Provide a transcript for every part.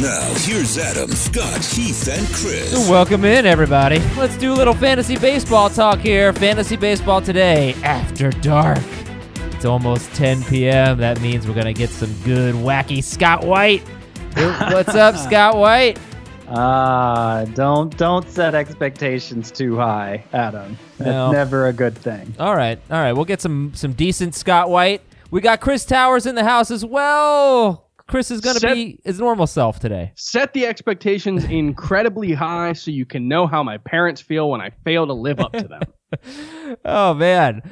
Now, here's Adam, Scott, Heath, and Chris. Welcome in, everybody. Let's do a little fantasy baseball talk here. Fantasy baseball today, after dark. It's almost 10 p.m. That means we're going to get some good, wacky Scott White. What's up, Scott White? Ah, don't don't set expectations too high, Adam. That's No. never a good thing. All right, all right. We'll get some some decent Scott White. We got Chris Towers in the house as well. Chris is going to be his normal self today. set the expectations incredibly high so you can know how my parents feel when I fail to live up to them. Oh man,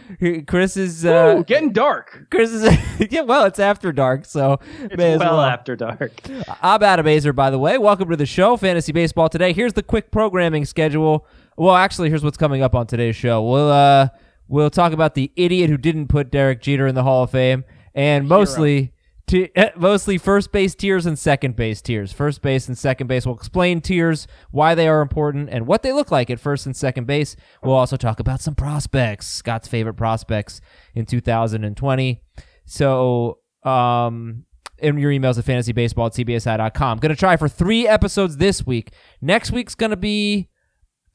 Chris is uh, Ooh, getting dark. Chris is yeah. Well, it's after dark, so may as well, well. after dark. I'm Adam Aizer, by the way. Welcome to the show, Fantasy Baseball Today. Here's the quick programming schedule. Well, actually, here's what's coming up on today's show. We'll uh, we'll talk about the idiot who didn't put Derek Jeter in the Hall of Fame, and mostly. T- eh, mostly first base tiers and second base tiers. First base and second base. We'll explain tiers, why they are important, and what they look like at first and second base. We'll also talk about some prospects, Scott's favorite prospects in 2020. So, um, in your emails at fantasybaseball at cbsi.com. Going to try for three episodes this week. Next week's going to be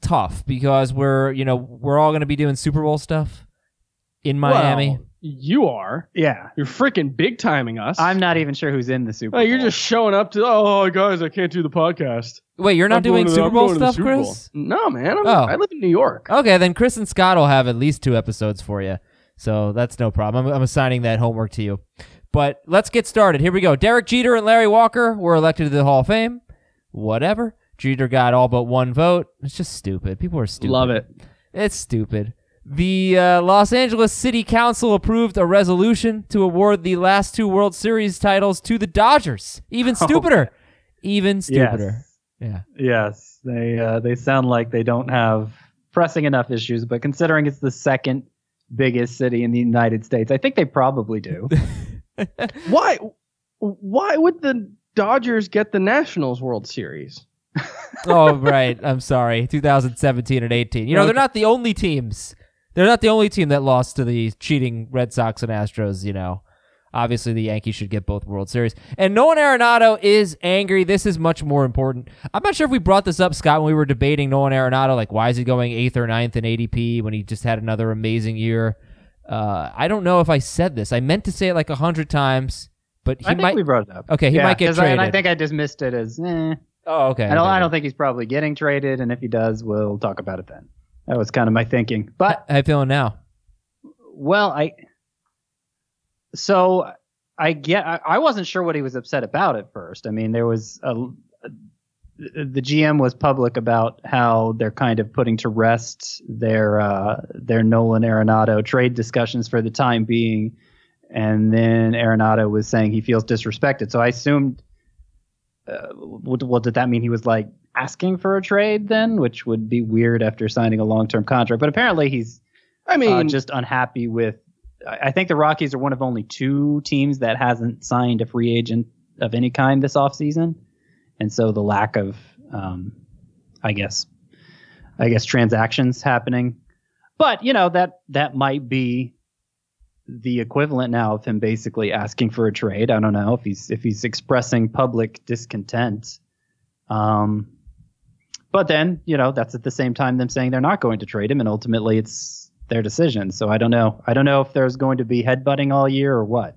tough because we're, you know, we're all going to be doing Super Bowl stuff in Miami. Well, you are. Yeah, You're freaking big timing us. I'm not even sure who's in the Super Oh, Bowl. you're just showing up to. Oh, guys, I can't do the podcast. Wait, you're not I'm doing going to the- Super I'm Bowl going to the stuff, Super Bowl. Chris? No, man. I'm, Oh. I live in New York. Okay, then Chris and Scott will have at least two episodes for you. So that's no problem. I'm, I'm assigning that homework to you. But let's get started. Here we go. Derek Jeter and Larry Walker were elected to the Hall of Fame. Whatever. Jeter got all but one vote. It's just stupid. People are stupid. Love it. It's stupid. The uh, Los Angeles City Council approved a resolution to award the last two World Series titles to the Dodgers. Even stupider. Even stupider. Yes. Yeah. Yes, they uh, they sound like they don't have pressing enough issues, but considering it's the second biggest city in the United States, I think they probably do. Why? Why would the Dodgers get the Nationals World Series? oh right i'm sorry 2017 and 18 you know they're not the only teams they're not the only team that lost to the cheating red sox and astros you know obviously the yankees should get both world series and nolan arenado is angry this is much more important i'm not sure if we brought this up scott when we were debating nolan arenado like why is he going eighth or ninth in adp when he just had another amazing year uh, i don't know if i said this i meant to say it like a hundred times but he I think might we brought it up. Okay, he Yeah, might get 'cause I, and I traded. think I dismissed it as. Eh. oh okay I don't. okay. I don't think he's probably getting traded, and if he does, we'll talk about it then. That was kind of my thinking. But how you feeling now well, I. So I get. I, I wasn't sure what he was upset about at first. I mean, there was a. The GM was public about how they're kind of putting to rest their uh, their Nolan Arenado trade discussions for the time being, and then Arenado was saying he feels disrespected. So I assumed uh, what did that mean? He was like asking for a trade then, which would be weird after signing a long term contract. But apparently he's I mean, uh, just unhappy with. I I think the Rockies are one of only two teams that hasn't signed a free agent of any kind this offseason. and so the lack of, um, I guess, I guess transactions happening. But you know that that might be the equivalent now of him basically asking for a trade. I don't know if he's if he's expressing public discontent. Um, but then you know that's at the same time them saying they're not going to trade him, and ultimately it's their decision. So I don't know. I don't know if there's going to be headbutting all year or what.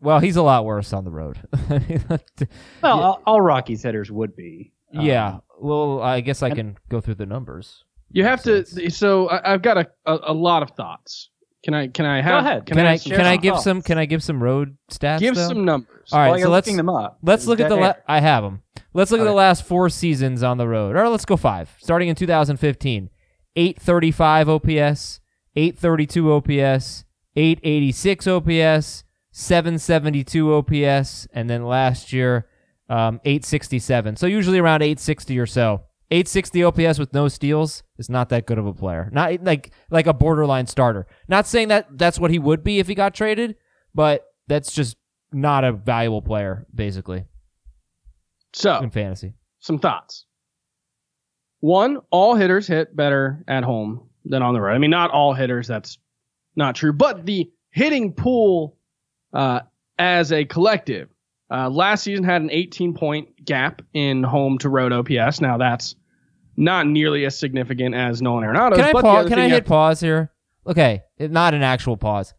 Well, he's a lot worse on the road. Well, all, all Rockies hitters would be. Um, yeah. Well, I guess I can go through the numbers. You have to. sense. So I, I've got a, a, a lot of thoughts. Can I? Can I have? Go ahead. Can, Can I have can I some give thoughts. some can I give some road stats? give though? some numbers? All right, While so you're let's looking them up. let's look at the Dead la- I have them. Let's look at the last four seasons on the road. Or let's go five. Starting in 2015, 835 OPS, 832 OPS, 886 OPS, 772 OPS, and then last year um, 867. So usually around 860 or so. 860 OPS with no steals is not that good of a player. Not like like a borderline starter. Not saying that that's what he would be if he got traded, but that's just not a valuable player basically So in fantasy. some thoughts. One, all hitters hit better at home than on the road. I mean, not all hitters. That's not true, but the hitting pool uh, as a collective uh, last season had an 18 point gap in home to road OPS. Now that's not nearly as significant as Nolan Arenado's. Can I but the pause? Can I hit have- pause here? Okay, it- not an actual pause.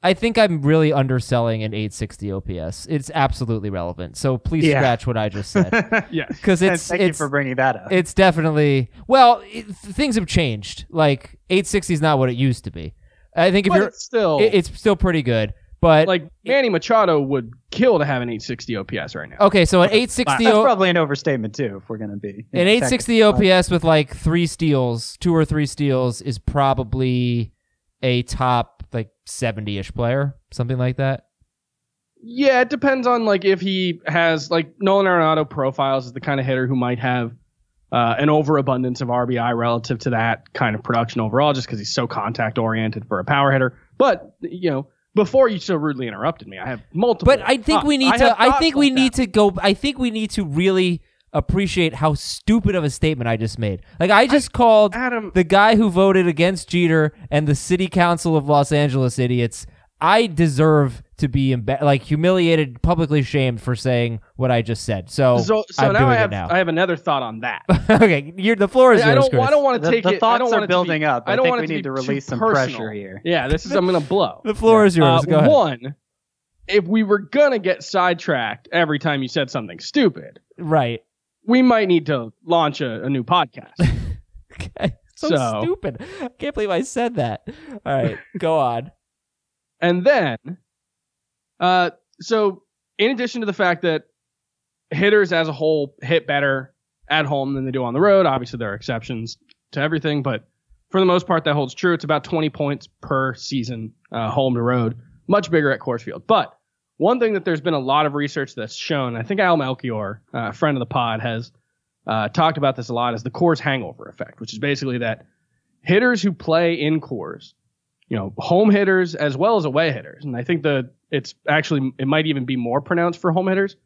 I think I'm really underselling an 860 OPS. It's absolutely relevant. So please Yeah. scratch what I just said Yes. because it's Thank you for bringing that up. it's definitely well it, things have changed. Like 860 is not what it used to be. I think if But you're it's still it, it's still pretty good, but like Manny Machado would kill to have an 860 OPS right now. okay. So an 860 That's O- probably an overstatement too, if we're gonna be An 860 OPS with like three steals, two or three steals, is probably a top like 70 ish player, something like that. Yeah, it depends on like if he has like Nolan Arenado profiles as the kind of hitter who might have uh, an overabundance of RBI relative to that kind of production overall, just because he's so contact oriented for a power hitter. But you know, before you so rudely interrupted me, I have multiple. But I think we need thoughts. to. I thoughts think we need that. to go. I think we need to really appreciate how stupid of a statement I just made. Like I just called Adam. the guy who voted against Jeter and the City Council of Los Angeles idiots. I deserve to be emba- like humiliated, publicly shamed for saying what I just said. So, So, so I'm now doing I have it now. I have another thought on that. okay, you're, the floor is I yours, don't. Chris. I don't want to The- take the it. I thoughts don't are want it to building be, up. I I don't think want we to need to release some personal. pressure here. Yeah, this is. I'm gonna blow. The floor is yours. Uh, Go ahead. One, if we were gonna get sidetracked every time you said something stupid, Right. we might need to launch a, a new podcast. Okay. So, So- stupid. I can't believe I said that. All right, go on. and then, uh, so in addition to the fact that hitters as a whole hit better at home than they do on the road, obviously there are exceptions to everything, but for the most part that holds true. It's about 20 points per season, uh, home to road, much bigger at Coors Field. But one thing that there's been a lot of research that's shown, I think Al Melchior, uh, a friend of the pod, has uh, talked about this a lot, is the Coors hangover effect, which is basically that hitters who play in Coors, you know, home hitters as well as away hitters, and I think the it's actually it might even be more pronounced for home hitters.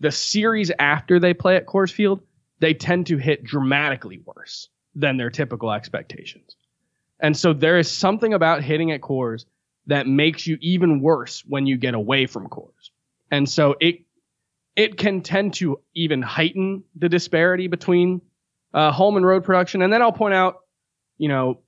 The series after they play at Coors Field, they tend to hit dramatically worse than their typical expectations. And so there is something about hitting at Coors that makes you even worse when you get away from Coors. And so it it can tend to even heighten the disparity between uh, home and road production. And then I'll point out, you know,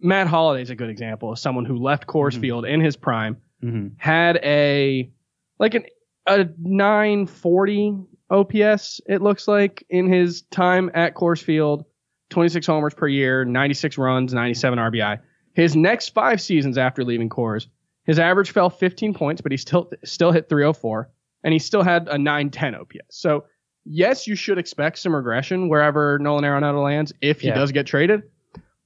Matt Holliday is a good example of someone who left Coors Mhm. Field in his prime, Mhm. had a like an a 940 OPS. It looks like in his time at Coors Field, 26 homers per year, 96 runs, 97 RBI. His next five seasons after leaving Coors, his average fell 15 points, but he still still hit 304, and he still had a 910 OPS. So yes, you should expect some regression wherever Nolan Arenado lands if he Yeah. does get traded.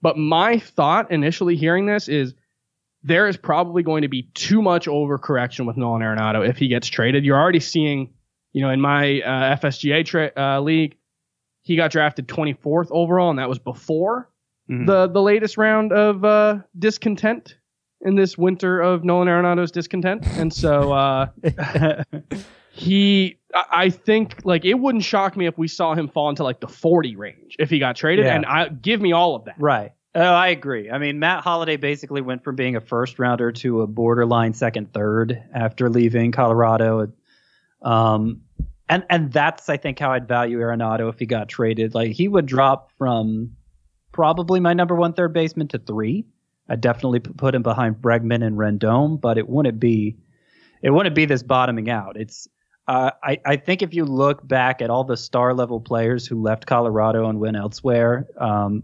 But my thought initially hearing this is there is probably going to be too much overcorrection with Nolan Arenado if he gets traded. You're already seeing, you know, in my uh, FSGA tra- uh, league, he got drafted 24th overall, and that was before Mhm. the the latest round of uh, discontent in this winter of Nolan Arenado's discontent. And so uh, he, I I think, like it wouldn't shock me if we saw him fall into like the 40 range if he got traded. Yeah. And I give me all of that. Right. Oh, I agree. I mean, Matt Holliday basically went from being a first rounder to a borderline second, third after leaving Colorado. Um, and and that's I think how I'd value Arenado if he got traded. Like he would drop from probably my number one third baseman to three. I'd definitely put him behind Bregman and Rendon, but it wouldn't be it wouldn't be this bottoming out. It's uh, I, I think if you look back at all the star level players who left Colorado and went elsewhere, um,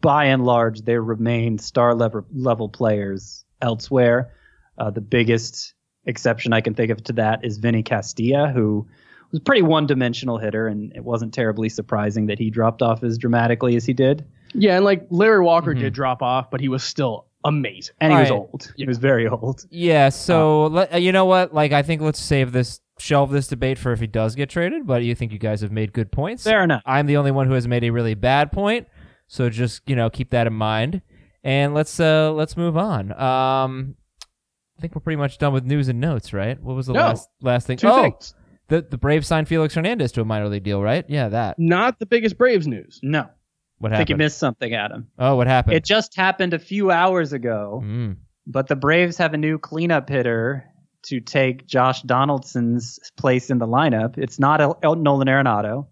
by and large, they remain star level level players elsewhere. Uh, the biggest exception I can think of to that is Vinny Castilla, who was a pretty one dimensional hitter, and it wasn't terribly surprising that he dropped off as dramatically as he did. Yeah, and like Larry Walker did drop off, but he was still amazing. And he was Right. old. He was very old. Yeah, so let, uh, you know what? Like, I think let's save this, shelve this debate for if he does get traded. But you think you guys have made good points. Fair enough. I'm the only one who has made a really bad point, so just you know keep that in mind. And let's uh let's move on. Um, I think we're pretty much done with news and notes, right? What was the No. last last thing? Two oh, things. the the Braves signed Felix Hernandez to a minor league deal, right? Yeah, that. Not the biggest Braves news. No, What I think you missed something, Adam. oh, what happened? It just happened a few hours ago, Mm. but the Braves have a new cleanup hitter to take Josh Donaldson's place in the lineup. It's not El- El- Nolan Arenado.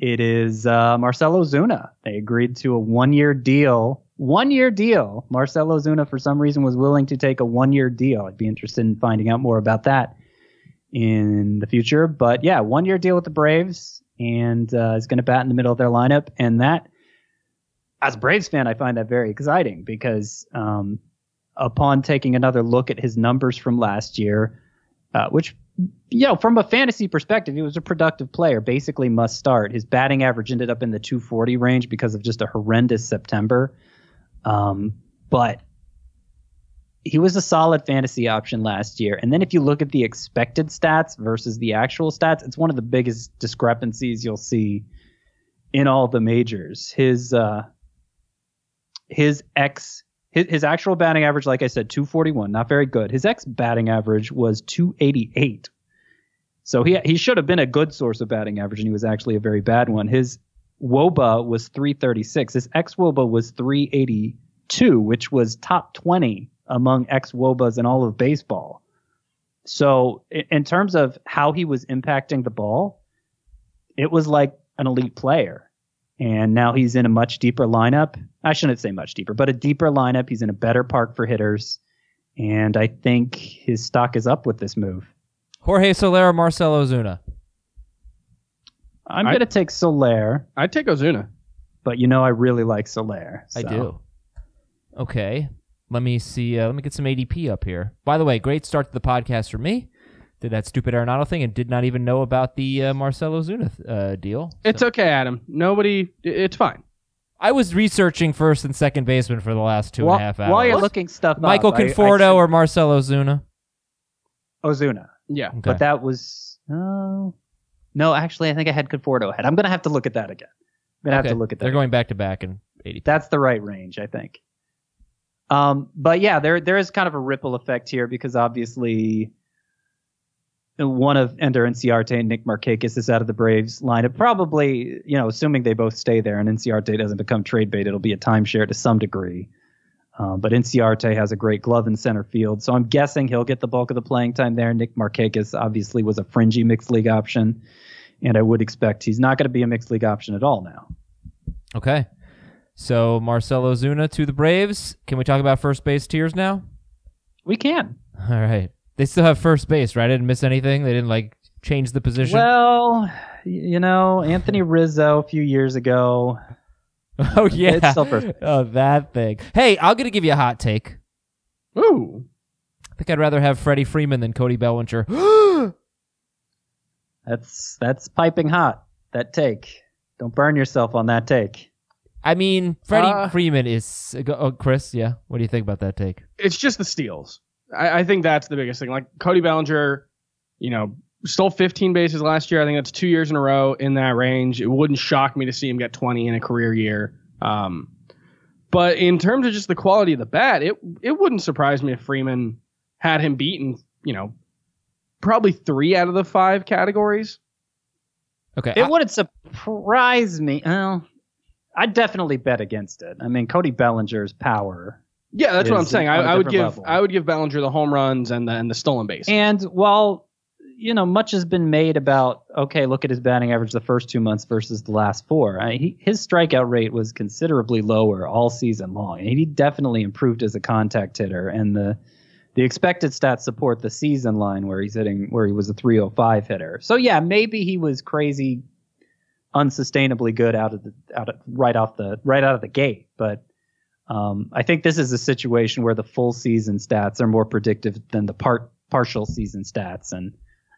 It is uh, Marcell Ozuna. They agreed to a one-year deal. One-year deal. Marcell Ozuna, for some reason, was willing to take a one-year deal. I'd be interested in finding out more about that in the future. But yeah, one-year deal with the Braves, and uh, is going to bat in the middle of their lineup. And that, as a Braves fan, I find that very exciting because um, upon taking another look at his numbers from last year, uh, which, you know, from a fantasy perspective, he was a productive player, basically must start. His batting average ended up in the 240 range because of just a horrendous September. Um, but he was a solid fantasy option last year. And then if you look at the expected stats versus the actual stats, it's one of the biggest discrepancies you'll see in all the majors. His uh, his X his, his actual batting average, like I said, 241, not very good. His X batting average was 288. So he he should have been a good source of batting average, and he was actually a very bad one. His WOBA was 336. His X WOBA was 382, which was top 20 among X WOBAs in all of baseball. So in terms of how he was impacting the ball, it was like an elite player. And now he's in a much deeper lineup. I shouldn't say much deeper, but a deeper lineup. He's in a better park for hitters. And I think his stock is up with this move. Jorge Soler, Marcell Ozuna. I'm I- going to take Soler, I'd take Ozuna. but you know I really like Soler. I do. Okay. Let me see. Uh, let me get some ADP up here. By the way, great start to the podcast for me. Did that stupid Arenado thing and did not even know about the uh, Marcell Ozuna uh, deal. It's okay, Adam. Nobody. It's fine. I was researching first and second baseman for the last two and a While, half hours. while you're looking stuff Michael up, I- I Conforto or Marcelo Zuna? Ozuna. Yeah. Okay. But that was oh no, actually I think I had Conforto ahead. I'm gonna have to look at that again. I'm gonna have to look at that. They're going back to back in ADP. That's the right range, I think. Um, but yeah, there there is kind of a ripple effect here because obviously one of Ender Inciarte and Nick Markakis is out of the Braves lineup. Probably, you know, assuming they both stay there and Inciarte doesn't become trade bait, it'll be a timeshare to some degree. Uh, but Inciarte has a great glove in center field, so I'm guessing he'll get the bulk of the playing time there. Nick Markakis obviously was a fringy mixed league option, and I would expect he's not going to be a mixed league option at all now. okay. So Marcell Ozuna to the Braves. Can we talk about first base tiers now? We can. All right. They still have first base, right? I didn't miss anything. They didn't like change the position. Well, you know, Anthony Rizzo a few years ago. oh yeah. it's still first base. Oh, that thing. Hey, I'm gonna give you a hot take. Ooh. I think I'd rather have Freddie Freeman than Cody Bellinger. That's that's piping hot. That take. Don't burn yourself on that take. I mean, Freddie Uh, Freeman is. Oh, Chris, yeah. What do you think about that take? It's just the steals. I, I think that's the biggest thing. Like Cody Bellinger, you know, stole 15 bases last year. I think that's two years in a row in that range. It wouldn't shock me to see him get 20 in a career year. Um, but in terms of just the quality of the bat, it it wouldn't surprise me if Freeman had him beaten. You know, probably three out of the five categories. Okay. It I- wouldn't surprise me. Well, I'd definitely bet against it. I mean, Cody Bellinger's power. Yeah, that's what I'm saying. I, I would give level. I would give Bellinger the home runs and the and the stolen base. And while you know much has been made about okay, look at his batting average the first two months versus the last four. I, he, his strikeout rate was considerably lower all season long. He definitely improved as a contact hitter, and the the expected stats support the season line where he's hitting where he was a 305 hitter. So yeah, maybe he was crazy unsustainably good out of the out of right off the right out of the gate. But um, I think this is a situation where the full season stats are more predictive than the part partial season stats, and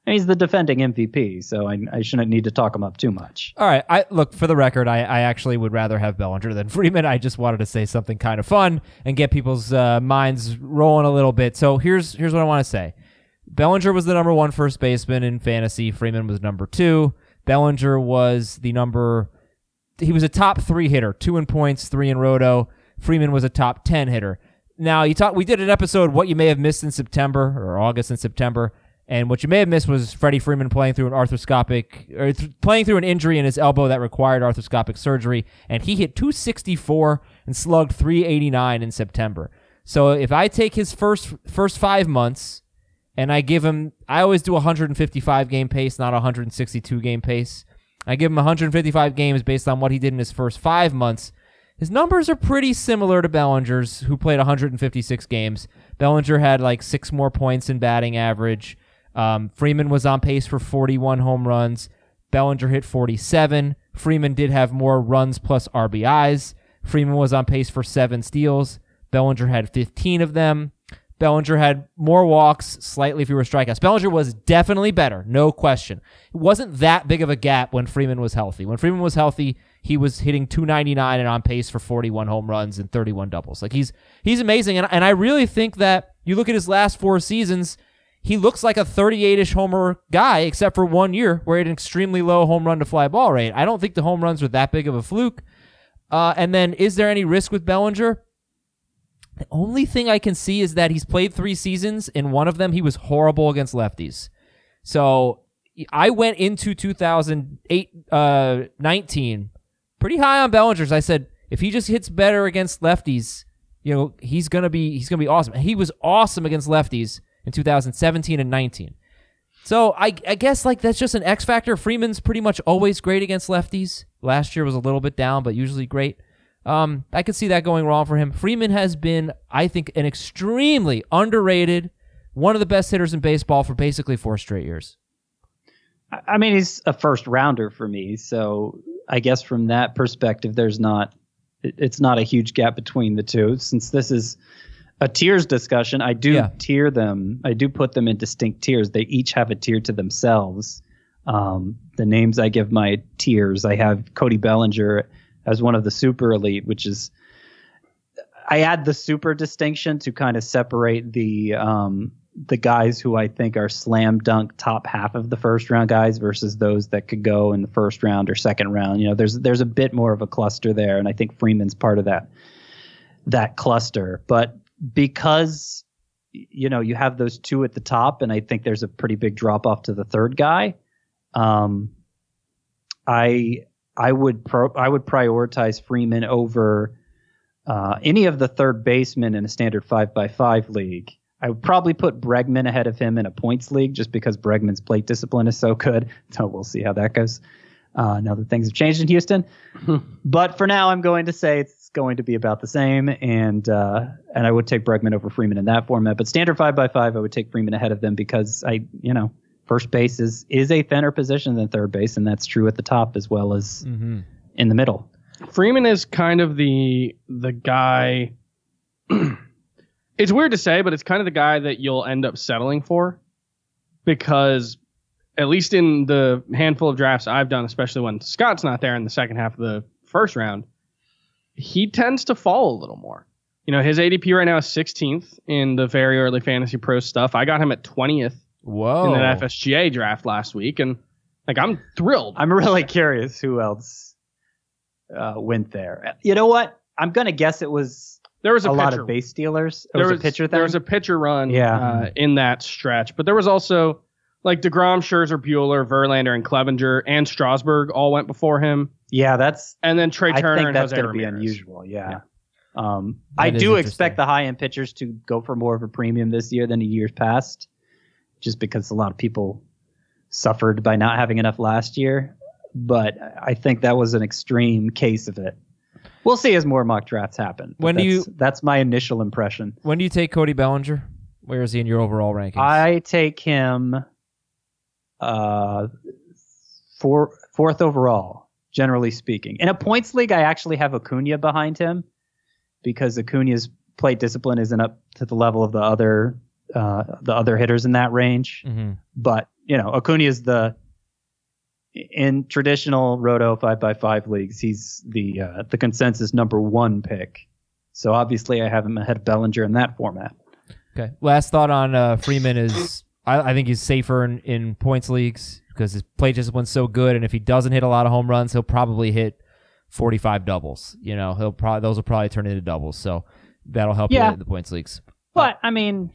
he's the defending MVP, so I, I shouldn't need to talk him up too much. All right. I look for the record. I, I actually would rather have Bellinger than Freeman. I just wanted to say something kind of fun and get people's uh, minds rolling a little bit. So here's here's what I want to say. Bellinger was the number one first baseman in fantasy. Freeman was number two. Bellinger was the number. He was a top three hitter, two in points, three in roto. Freeman was a top ten hitter. Now you talk. We did an episode what you may have missed in September or August and September. And what you may have missed was Freddie Freeman playing through an arthroscopic, or th- playing through an injury in his elbow that required arthroscopic surgery, and he hit 264 and slugged 389 in September. So if I take his first first five months, and I give him, I always do 155 game pace, not 162 game pace. I give him 155 games based on what he did in his first five months. His numbers are pretty similar to Bellinger's, who played 156 games. Bellinger had like six more points in batting average. Um, Freeman was on pace for 41 home runs. Bellinger hit 47. Freeman did have more runs plus RBIs. Freeman was on pace for seven steals. Bellinger had 15 of them. Bellinger had more walks, slightly fewer strikeouts. Bellinger was definitely better, no question. It wasn't that big of a gap when Freeman was healthy. When Freeman was healthy, he was hitting 299 and on pace for 41 home runs and 31 doubles. Like he's he's amazing, and and I really think that you look at his last four seasons, he looks like a 38ish homer guy, except for one year where he had an extremely low home run to fly ball rate. I don't think the home runs were that big of a fluke. Uh, and then, is there any risk with Bellinger? The only thing I can see is that he's played three seasons. In one of them, he was horrible against lefties. So I went into 2008, uh, 19 pretty high on Bellinger's. I said if he just hits better against lefties, you know, he's gonna be he's gonna be awesome. He was awesome against lefties in 2017 and 19. So I, I guess like that's just an X factor. Freeman's pretty much always great against lefties. Last year was a little bit down, but usually great. Um, I could see that going wrong for him. Freeman has been, I think, an extremely underrated, one of the best hitters in baseball for basically four straight years. I- mean, he's a first rounder for me, so I guess from that perspective, there's not it's not a huge gap between the two. Since this is a tiers discussion, I do Yeah. tier them. I do put them in distinct tiers. They each have a tier to themselves. Um, the names I give my tiers, I have Cody Bellinger as one of the super elite, which is I add the super distinction to kind of separate the um, the guys who I think are slam dunk top half of the first round guys versus those that could go in the first round or second round. You know, there's there's a bit more of a cluster there, and I think Freeman's part of that that cluster. But because you know you have those two at the top, and I think there's a pretty big drop off to the third guy. Um, I I would pro- I would prioritize Freeman over uh, any of the third basemen in a standard five by five league. I would probably put Bregman ahead of him in a points league just because Bregman's plate discipline is so good. So we'll see how that goes. Uh, now that things have changed in Houston, but for now, I'm going to say it's going to be about the same, and uh, and I would take Bregman over Freeman in that format. But standard five by five, I would take Freeman ahead of them because I, you know, first base is is a thinner position than third base, and that's true at the top as well as Mm-hmm. in the middle. Freeman is kind of the the guy. it's weird to say, but it's kind of the guy that you'll end up settling for, because at least in the handful of drafts I've done, especially when Scott's not there in the second half of the first round, he tends to fall a little more. You know, his ADP right now is 16th in the very early fantasy pro stuff. I got him at 20th Whoa. in that FSGA draft last week, and like I'm thrilled. I'm really curious who else uh, went there. You know what? I'm gonna guess it was there was a, a, lot of base stealers. It there was, a pitcher thing. There was a pitcher run Yeah. uh, in that stretch, but there was also like Degrom, Scherzer, Buehler, Verlander, and Clevinger and Strasburg all went before him, yeah, that's. and then Trea Turner. I think that's going to be unusual. Yeah. Yeah. Um, I do expect the high end pitchers to go for more of a premium this year than in years past, just because a lot of people suffered by not having enough last year. But I think that was an extreme case of it. We'll see as more mock drafts happen. When do you? That's my initial impression. When do you take Cody Bellinger? Where is he in your overall rankings? I take him uh four, fourth overall. generally speaking. In a points league, I actually have Acuna behind him because Acuna's plate discipline isn't up to the level of the other uh, the other hitters in that range. Mm-hmm. But you know, Acuna is the in traditional Roto five by five leagues, he's the uh, the consensus number one pick. So obviously, I have him ahead of Bellinger in that format. Okay. Last thought on uh, Freeman is I, I think he's safer in, in points leagues because his plate discipline's so good, and if he doesn't hit a lot of home runs, he'll probably hit 45 doubles. You know, he'll probably those will probably turn into doubles. So that'll help Yeah. you in the points leagues. But I mean,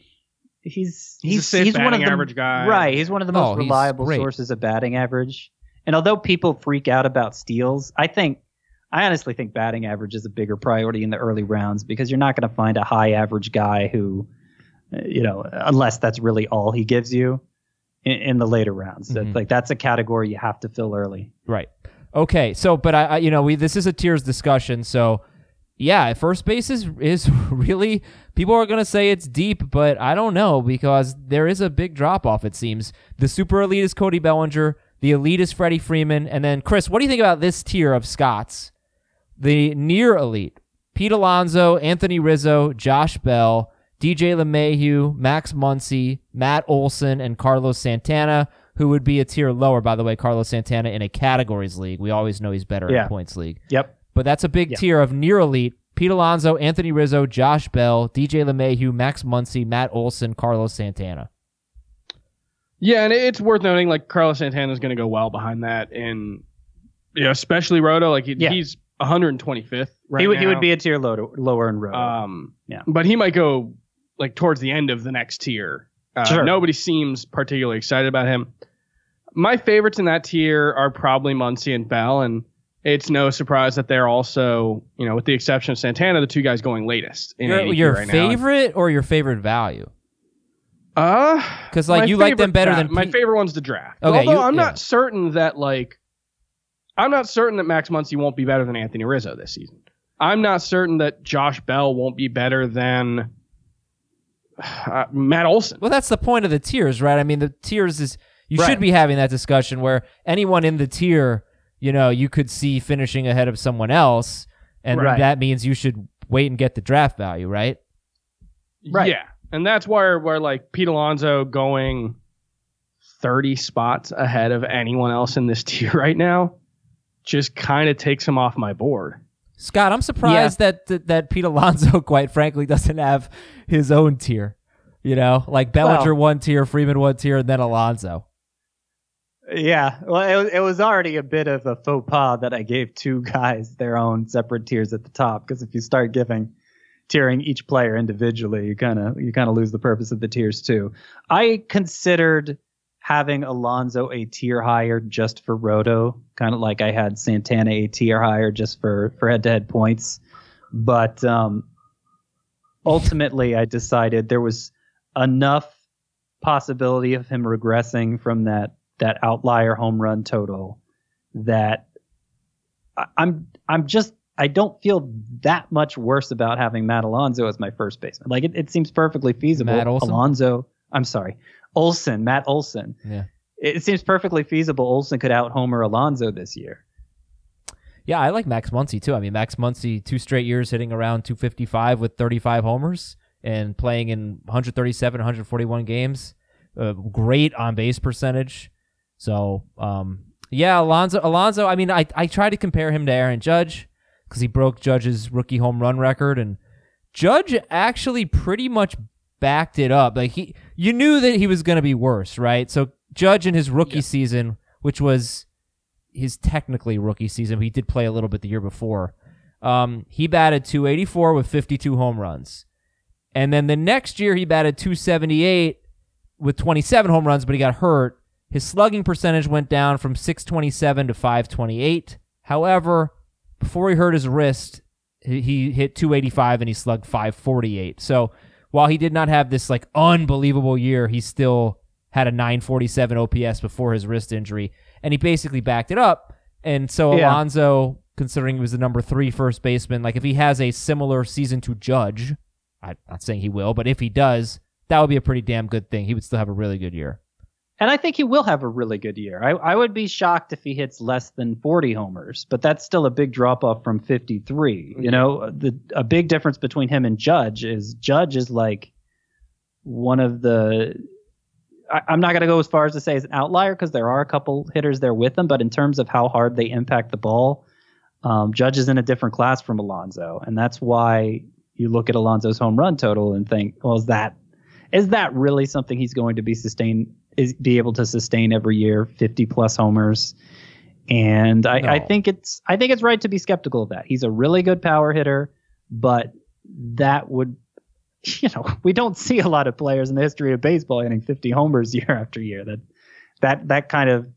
he's He's a he's safe he's one of the average guy. right. He's one of the most Oh, reliable sources of batting average. And although people freak out about steals, I think I honestly think batting average is a bigger priority in the early rounds because you're not going to find a high average guy who, uh, you know, unless that's really all he gives you in, in the later rounds. So, Mhm. Like that's a category you have to fill early. Right. Okay. So, but I, I you know, we this is a tiers discussion. So, yeah, first base is is really people are gonna say it's deep, but I don't know because there is a big drop off. It seems the super elite is Cody Bellinger, the elite is Freddie Freeman, and then Chris. What do you think about this tier of Scott's? The near elite: Pete Alonso, Anthony Rizzo, Josh Bell, DJ LeMahieu, Max Muncy, Matt Olson, and Carlos Santana, who would be a tier lower, by the way, Carlos Santana in a categories league. We always know he's better in Yeah. a points league. Yep. But that's a big Yeah. tier of near elite. Pete Alonso, Anthony Rizzo, Josh Bell, DJ LeMahieu, Max Muncy, Matt Olson, Carlos Santana. Yeah, and it's worth noting like Carlos Santana is going to go well behind that, and you know, especially Roto, like he, Yeah. he's 125th right he would he would be a tier lower lower in row. Um, Yeah. But he might go like towards the end of the next tier. Uh, Sure. Nobody seems particularly excited about him. My favorites in that tier are probably Muncy and Bell, and it's no surprise that they're also, you know, with the exception of Santana, the two guys going latest. In Your, your right now. favorite or your favorite value? Uh, 'Cause, like, you like them better dra- than my Pete- favorite one's the draft. Okay, Although you- I'm yeah. not certain that like, I'm not certain that Max Muncy won't be better than Anthony Rizzo this season. I'm not certain that Josh Bell won't be better than uh, Matt Olson. Well, that's the point of the tiers, right? I mean, the tiers is you Right. should be having that discussion where anyone in the tier, you know, you could see finishing ahead of someone else, and Right. that means you should wait and get the draft value, right? Right. Yeah, and that's where where like Pete Alonso going 30 spots ahead of anyone else in this tier right now just kind of takes him off my board. Scott, I'm surprised that, that that Pete Alonso, quite frankly, doesn't have his own tier. You know, like Bellinger Well- one tier, Freeman one tier, and then Alonso. Yeah, well, it it was already a bit of a faux pas that I gave two guys their own separate tiers at the top because if you start giving tiering each player individually, you kind of you kind of lose the purpose of the tiers too. I considered having Alonso a tier higher just for Roto, kind of like I had Santana a tier higher just for for head to head points, but um, ultimately I decided there was enough possibility of him regressing from that that outlier home run total that I'm I'm just I don't feel that much worse about having Matt Alonso as my first baseman. Like it, it seems perfectly feasible. Matt Olson? Alonso, I'm sorry, Olson, Matt Olson. Yeah. It, it seems perfectly feasible. Olson could out homer Alonso this year. Yeah, I like Max Muncy too. I mean, Max Muncy two straight years hitting around 255 with 35 homers and playing in 137, 141 games. Uh, great on base percentage. So, um, yeah, Alonso. Alonso. I mean, I I tried to compare him to Aaron Judge because he broke Judge's rookie home run record, and Judge actually pretty much backed it up. Like he, you knew that he was going to be worse, right? So Judge in his rookie season, which was his technically rookie season, he did play a little bit the year before. Um, he batted 284 with 52 home runs, and then the next year he batted 278 with 27 home runs, but he got hurt. His slugging percentage went down from 627 to 528. However, before he hurt his wrist, he, he hit 285 and he slugged 548. So while he did not have this like unbelievable year, he still had a 947 OPS before his wrist injury, and he basically backed it up. And so Yeah. Alonso, considering he was the number three first baseman, like if he has a similar season to Judge, I'm not saying he will, but if he does, that would be a pretty damn good thing. He would still have a really good year. And I think he will have a really good year. I, I would be shocked if he hits less than 40 homers, but that's still a big drop off from 53. You know, the a big difference between him and Judge is Judge is like one of the. I, I'm not going to go as far as to say as an outlier because there are a couple hitters there with him, but in terms of how hard they impact the ball, um, Judge is in a different class from Alonso, and that's why you look at Alonso's home run total and think, well, is that is that really something he's going to be sustain is be able to sustain every year, 50 plus homers? And I, No. I think it's I think it's right to be skeptical of that. He's a really good power hitter, but that would you know, we don't see a lot of players in the history of baseball hitting 50 homers year after year. That that that kind of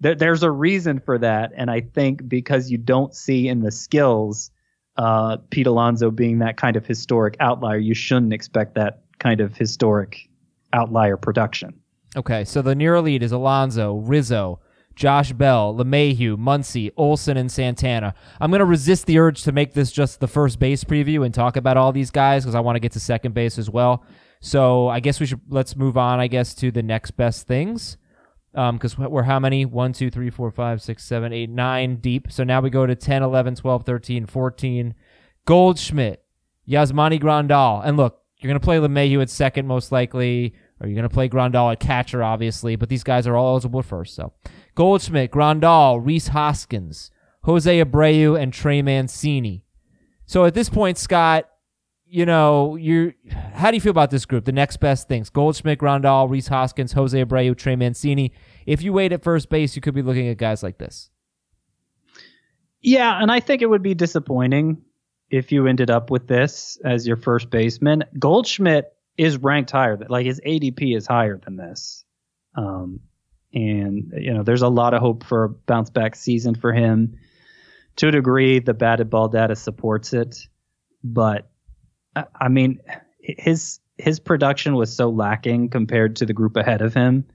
there, there's a reason for that, and I think because you don't see in the skills uh, Pete Alonso being that kind of historic outlier, you shouldn't expect that kind of historic outlier production. Okay, so the near elite is Alonso, Rizzo, Josh Bell, LeMahieu, Muncy, Olson, and Santana. I'm going to resist the urge to make this just the first base preview and talk about all these guys because I want to get to second base as well. So I guess we should let's move on. I guess to the next best things um, because we're how many? 1, 2, 3, 4, 5, 6, 7, 8, 9 deep. So now we go to 10, 11, 12, 13, 14. Goldschmidt, Yasmani Grandal. And look, you're going to play LeMahieu at second, most likely, or you're going to play Grandal at catcher, obviously, but these guys are all eligible first. So Goldschmidt, Grandal, Rhys Hoskins, Jose Abreu, and Trey Mancini. So at this point, Scott, you know, you how do you feel about this group? The next best things: Goldschmidt, Grandal, Rhys Hoskins, Jose Abreu, Trey Mancini. If you wait at first base, you could be looking at guys like this. Yeah, and I think it would be disappointing if you ended up with this as your first baseman. Goldschmidt is ranked higher, like his ADP is higher than this. Um, and you know, there's a lot of hope for a bounce back season for him. To a degree, the batted ball data supports it, but I- I mean, his his production was so lacking compared to the group ahead of him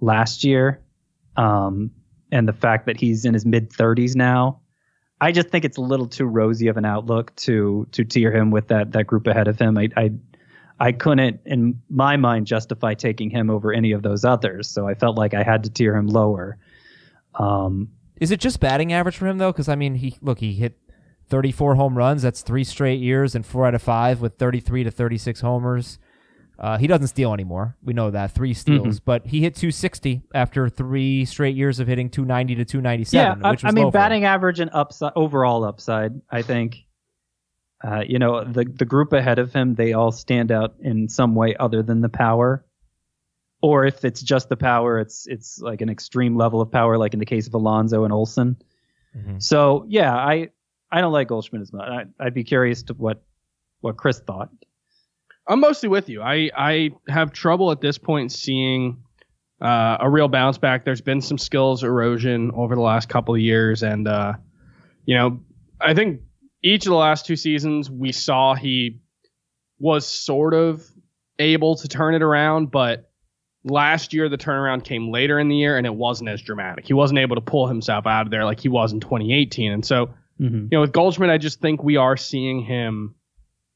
last year, um, and the fact that he's in his mid 30s now. I just think it's a little too rosy of an outlook to to tier him with that that group ahead of him. I I, I couldn't, in my mind, justify taking him over any of those others. So I felt like I had to tier him lower. Um, Is it just batting average for him though? Because I mean, he look he hit 34 home runs. That's three straight years and four out of five with 33 to 36 homers. Uh, he doesn't steal anymore. We know that three steals, but he hit 260 after three straight years of hitting 290 to 297. yeah, I, I mean, low for him. batting average and upside, overall upside. I think, uh, you know, the the group ahead of him, they all stand out in some way other than the power. Or if it's just the power, it's it's like an extreme level of power, like in the case of Alonso and Olson. Mhm. So yeah, I I don't like Goldschmidt as much. I, I'd be curious to what what Chris thought. I'm mostly with you. I I have trouble at this point seeing uh, a real bounce back. There's been some skills erosion over the last couple of years, and uh, you know, I think each of the last two seasons we saw he was sort of able to turn it around, but last year the turnaround came later in the year and it wasn't as dramatic. He wasn't able to pull himself out of there like he was in 2018, and so Mm-hmm. you know, with Goldschmidt, I just think we are seeing him,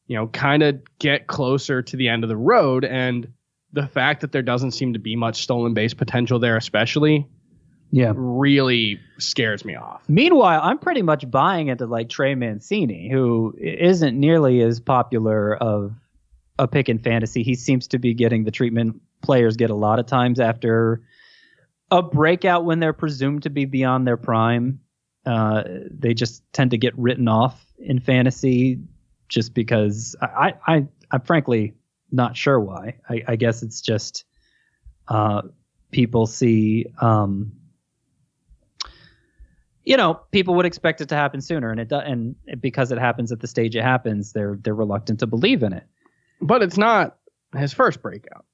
you know, kind of get closer to the end of the road. And the fact that there doesn't seem to be much stolen base potential there, especially, Yeah. really scares me off. Meanwhile, I'm pretty much buying into like Trey Mancini, who isn't nearly as popular of a pick in fantasy. He seems to be getting the treatment players get a lot of times after a breakout when they're presumed to be beyond their prime. Uh, they just tend to get written off in fantasy just because I, I, I I'm frankly not sure why. I, I guess it's just uh, people see um, you know, people would expect it to happen sooner, and it does, and because it happens at the stage it happens, they're they're reluctant to believe in it. But it's not his first breakout.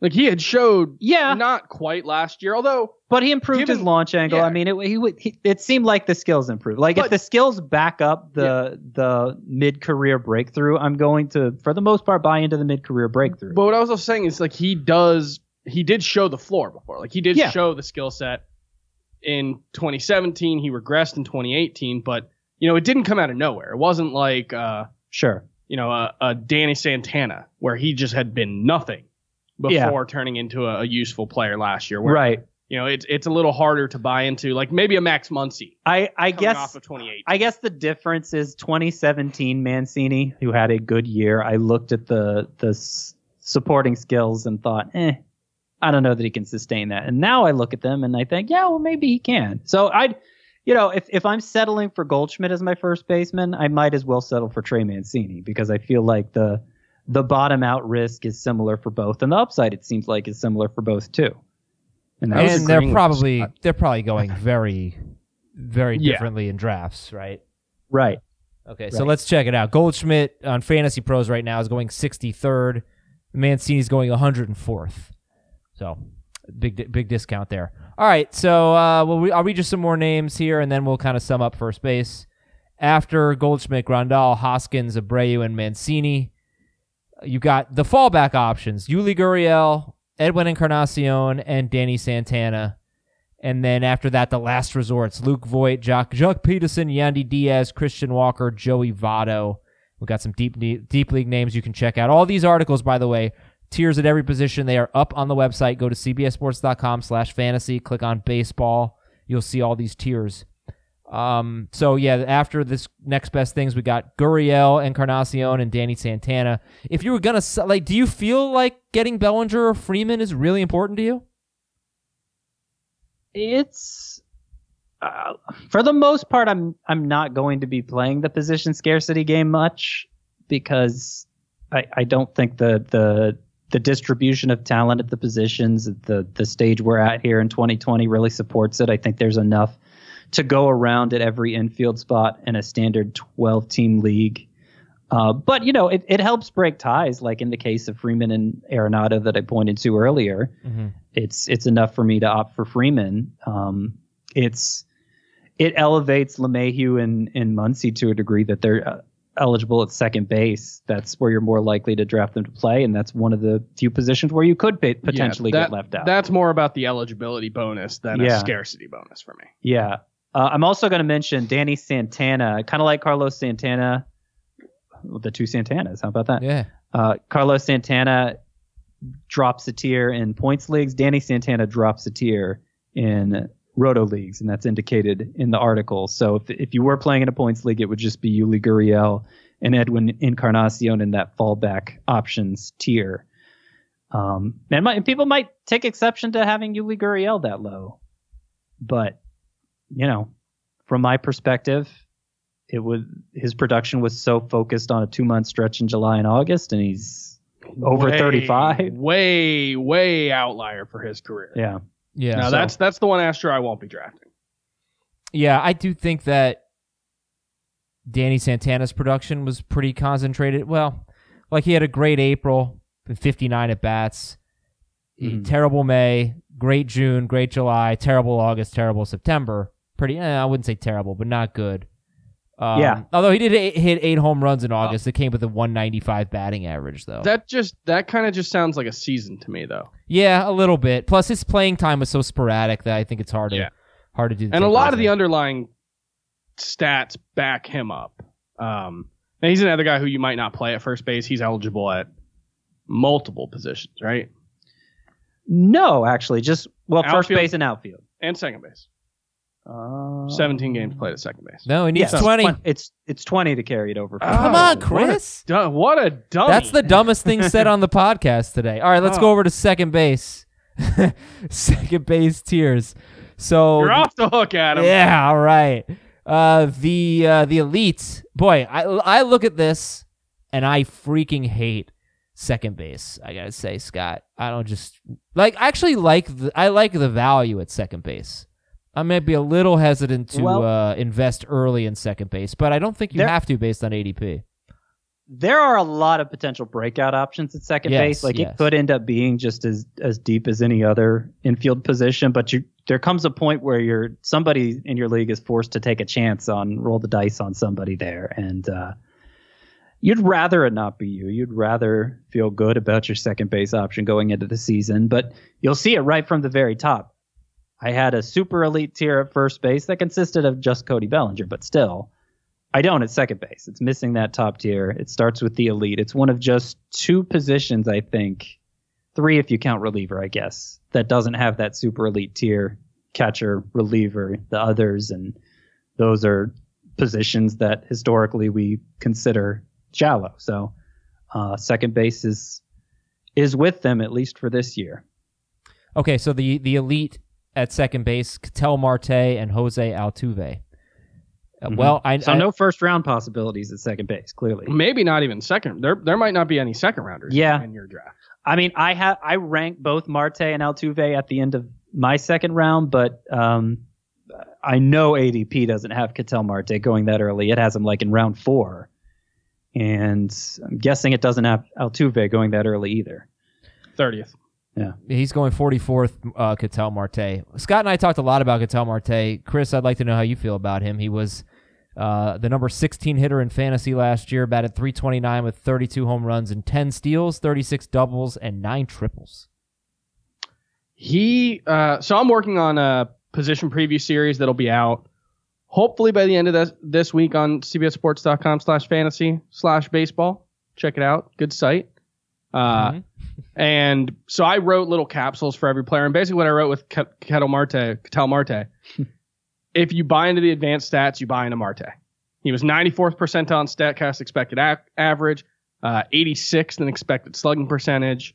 Like he had showed Yeah, not quite last year, although but he improved given- his launch angle. yeah. I mean, it he, he it seemed like the skills improved. Like if the skills back up the the mid career breakthrough, I'm going to, for the most part, buy into the mid career breakthrough. But what I was also saying is like he does he did show the floor before. Like he did Yeah. show the skill set in 2017. He regressed in 2018, but you know it didn't come out of nowhere. It wasn't like uh, sure. you know a, a Danny Santana where he just had been nothing before Yeah. turning into a, a useful player last year. Where, Right. You know, it's it's a little harder to buy into. Like maybe a Max Muncy I I guess off of 28. I guess the difference is 2017 Mancini, who had a good year. I looked at the the s- supporting skills and thought, eh, I don't know that he can sustain that. And now I look at them and I think, yeah, well, maybe he can. So I'd, you know, if if I'm settling for Goldschmidt as my first baseman, I might as well settle for Trey Mancini because I feel like the the bottom out risk is similar for both, and the upside it seems like is similar for both too. And I was that's and they're probably they're probably going very, very Yeah. differently in drafts, right? right. Okay, so let's check it out. Goldschmidt on Fantasy Pros right now is going 63rd. Mancini's going 104th. So big big discount there. All right, so uh, well, we, I'll read you some more names here, and then we'll kind of sum up first base. After Goldschmidt, Grandal, Hoskins, Abreu, and Mancini, you got the fallback options: Yuli Gurriel, Edwin Encarnacion, and Danny Santana. And then after that, the last resorts: Luke Voit, Joc, Pederson, Yandy Diaz, Christian Walker, Joey Votto. We've got some deep deep league names you can check out. All these articles, by the way, tiers at every position. They are up on the website. Go to cbsports.com slash fantasy. Click on baseball. You'll see all these tiers. Um, so yeah, after this next best things, we got Gurriel, Encarnacion, and Danny Santana. If you were gonna like, do you feel like getting Bellinger or Freeman is really important to you? it's uh, for the most part i'm i'm not going to be playing the position scarcity game much because i i don't think the the the distribution of talent at the positions at the the stage we're at here in 2020 really supports it. I think there's enough to go around at every infield spot in a standard 12 team league. Uh, but you know it, it helps break ties like in the case of freeman and arenado that i pointed to earlier. It's it's enough for me to opt for Freeman. Um, it's it elevates LeMahieu and and Muncy to a degree that they're uh, eligible at second base. That's where you're more likely to draft them to play, and that's one of the few positions where you could pa- potentially Yeah, get left out. That's more about the eligibility bonus than Yeah. a scarcity bonus for me. Yeah. Uh, I'm also going to mention Danny Santana, kind of like Carlos Santana, the two Santanas. How about that? Yeah. Uh, Carlos Santana drops a tier in points leagues. Danny Santana drops a tier in roto leagues, and that's indicated in the article. So if, if you were playing in a points league, it would just be Yuli Gurriel and Edwin Encarnacion in that fallback options tier. Um, and, my, and people might take exception to having Yuli Gurriel that low, but you know, from my perspective, it was his production was so focused on a two month stretch in July and August, and he's over Way, 35. Way, way outlier for his career. Yeah. Yeah. Now so- that's that's the one Astro I won't be drafting. Yeah, I do think that Danny Santana's production was pretty concentrated. Well, like he had a great April, 59 at bats, Mhm. terrible May, great June, great July, terrible August, terrible September. Pretty, eh, I wouldn't say terrible, but not good. Um, Yeah. Although he did eight, hit eight home runs in August, it came with a 195 batting average, though. That just that kind of just sounds like a season to me though. yeah, a little bit. Plus, his playing time was so sporadic that I think it's hard to Yeah. hard to do. the And a lot of takeaways the underlying stats back him up. Um, now he's another guy who you might not play at first base. He's eligible at multiple positions, right? No, actually, just well, first base and outfield. And second base. Uh, 17 games played at second base. no, he needs yeah, 20. It's, it's it's 20 to carry it over. for Oh, Come me. on, what a Chris. Du- what a dummy. That's the dumbest thing said on the podcast today. All right, let's go Oh. over to second base. second base tiers. So You're off the hook, Adam. yeah, all right. Uh, the uh, the elites. Boy, I I look at this and I freaking hate second base. I gotta say, Scott. I don't just like. I actually like the I like the value at second base. I may be a little hesitant to Well- uh, invest early in second base, but I don't think you There- have to based on ADP. There are a lot of potential breakout options at second Yes, base. Like yes. it could end up being just as as deep as any other infield position, but you there comes a point where you're somebody in your league is forced to take a chance on roll the dice on somebody there, and uh, you'd rather it not be you. You'd rather feel good about your second base option going into the season, but you'll see it right from the very top. I had a super elite tier at first base that consisted of just Cody Bellinger, but still, I don't at second base. It's missing that top tier. It starts with the elite. It's one of just two positions, I think, three if you count reliever, I guess. That doesn't have that super elite tier catcher, reliever, the others, and those are positions that historically we consider shallow. So uh, second base is is with them at least for this year. Okay, so the the elite at second base, Ketel Marte and Jose Altuve. Uh, Mhm. Well, I, So I no first round possibilities at second base, clearly. Maybe not even second. There there might not be any second rounders Yeah. in your draft. I mean, I have I rank both Marte and Altuve at the end of my second round, but um, I know ADP doesn't have Ketel Marte going that early. It has him like in round four, and I'm guessing it doesn't have Altuve going that early either. 30th. he's going 44th, uh, Ketel Marte. Scott and I talked a lot about Ketel Marte. Chris, I'd like to know how you feel about him. He was uh, the number 16 hitter in fantasy last year, batted 329 with 32 home runs and 10 steals, 36 doubles, and nine triples. He uh, so I'm working on a position preview series that'll be out hopefully by the end of this this week on cbsports.com slash fantasy slash baseball. Check it out. Good site. Uh, Mhm. And so I wrote little capsules for every player. And basically what I wrote with Ke- Ketel Marte, Ketel Marte, if you buy into the advanced stats, you buy into Marte. He was 94th percentile on StatCast expected a- average, uh, 86th in expected slugging percentage.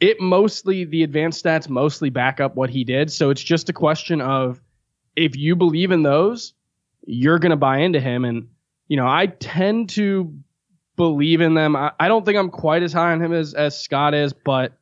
It mostly, the advanced stats mostly back up what he did. So it's just a question of if you believe in those, you're going to buy into him. And, you know, I tend to believe in them. I, I don't think I'm quite as high on him as, as Scott is, but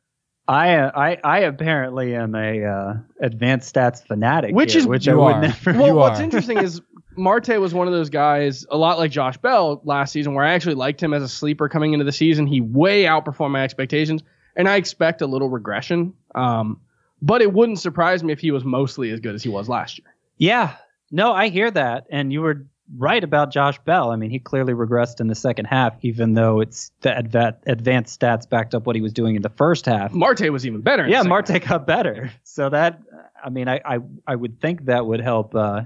I I I apparently am a uh, advanced stats fanatic, Which here, is- which I you would are. never. well, what's interesting is Marte was one of those guys, a lot like Josh Bell last season, where I actually liked him as a sleeper coming into the season. He way outperformed my expectations, and I expect a little regression. Um, but it wouldn't surprise me if he was mostly as good as he was last year. Yeah, no, I hear that, and you were right about Josh Bell. I mean, he clearly regressed in the second half, even though it's the adva- advanced stats backed up what he was doing in the first half. Marte was even better. Yeah, Marte half. got better. So that, I mean, I I, I would think that would help uh,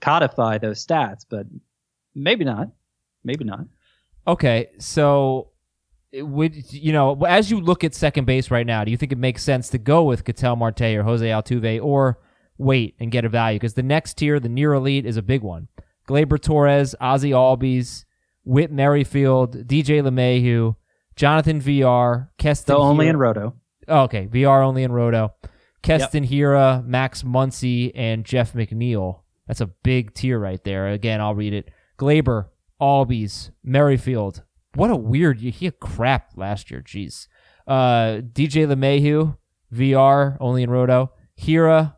codify those stats, but maybe not. Maybe not. Okay, so would you know as you look at second base right now, do you think it makes sense to go with Ketel Marte or Jose Altuve, or wait and get a value? Because the next tier, the near elite, is a big one. Gleyber Torres, Ozzy Albies, Whit Merrifield, DJ LeMahieu, Jonathan Villar, Keston. So only Hiura- in Roto. Oh, okay, Villar only in Roto. Keston Hiura, Max Muncy, and Jeff McNeil. That's a big tier right there. Again, I'll read it. Gleyber, Albies, Merrifield. What a weird year. He had crap last year. Jeez. Uh, DJ LeMahieu, Villar only in Roto. Hiura,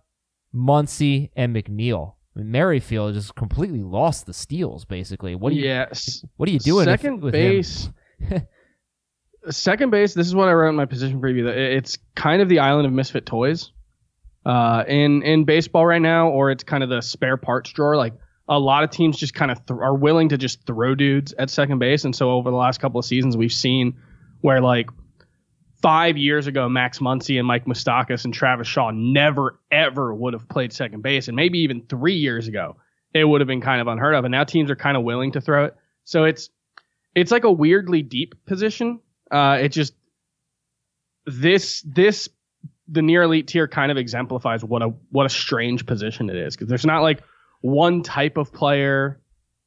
Muncy, and McNeil. I mean, Merrifield just completely lost the steals. Basically, what do you yes. what are you doing if- Second with him? base. second base. This is what I wrote in my position preview. that It's kind of the island of misfit toys uh, in in baseball right now, or it's kind of the spare parts drawer. Like a lot of teams just kind of th- are willing to just throw dudes at second base, and so over the last couple of seasons, we've seen where like five years ago, Max Muncy and Mike Moustakas and Travis Shaw never ever would have played second base, and maybe even three years ago, it would have been kind of unheard of. And now teams are kind of willing to throw it. So it's it's like a weirdly deep position. Uh, it just this this the near elite tier kind of exemplifies what a what a strange position it is because there's not like one type of player.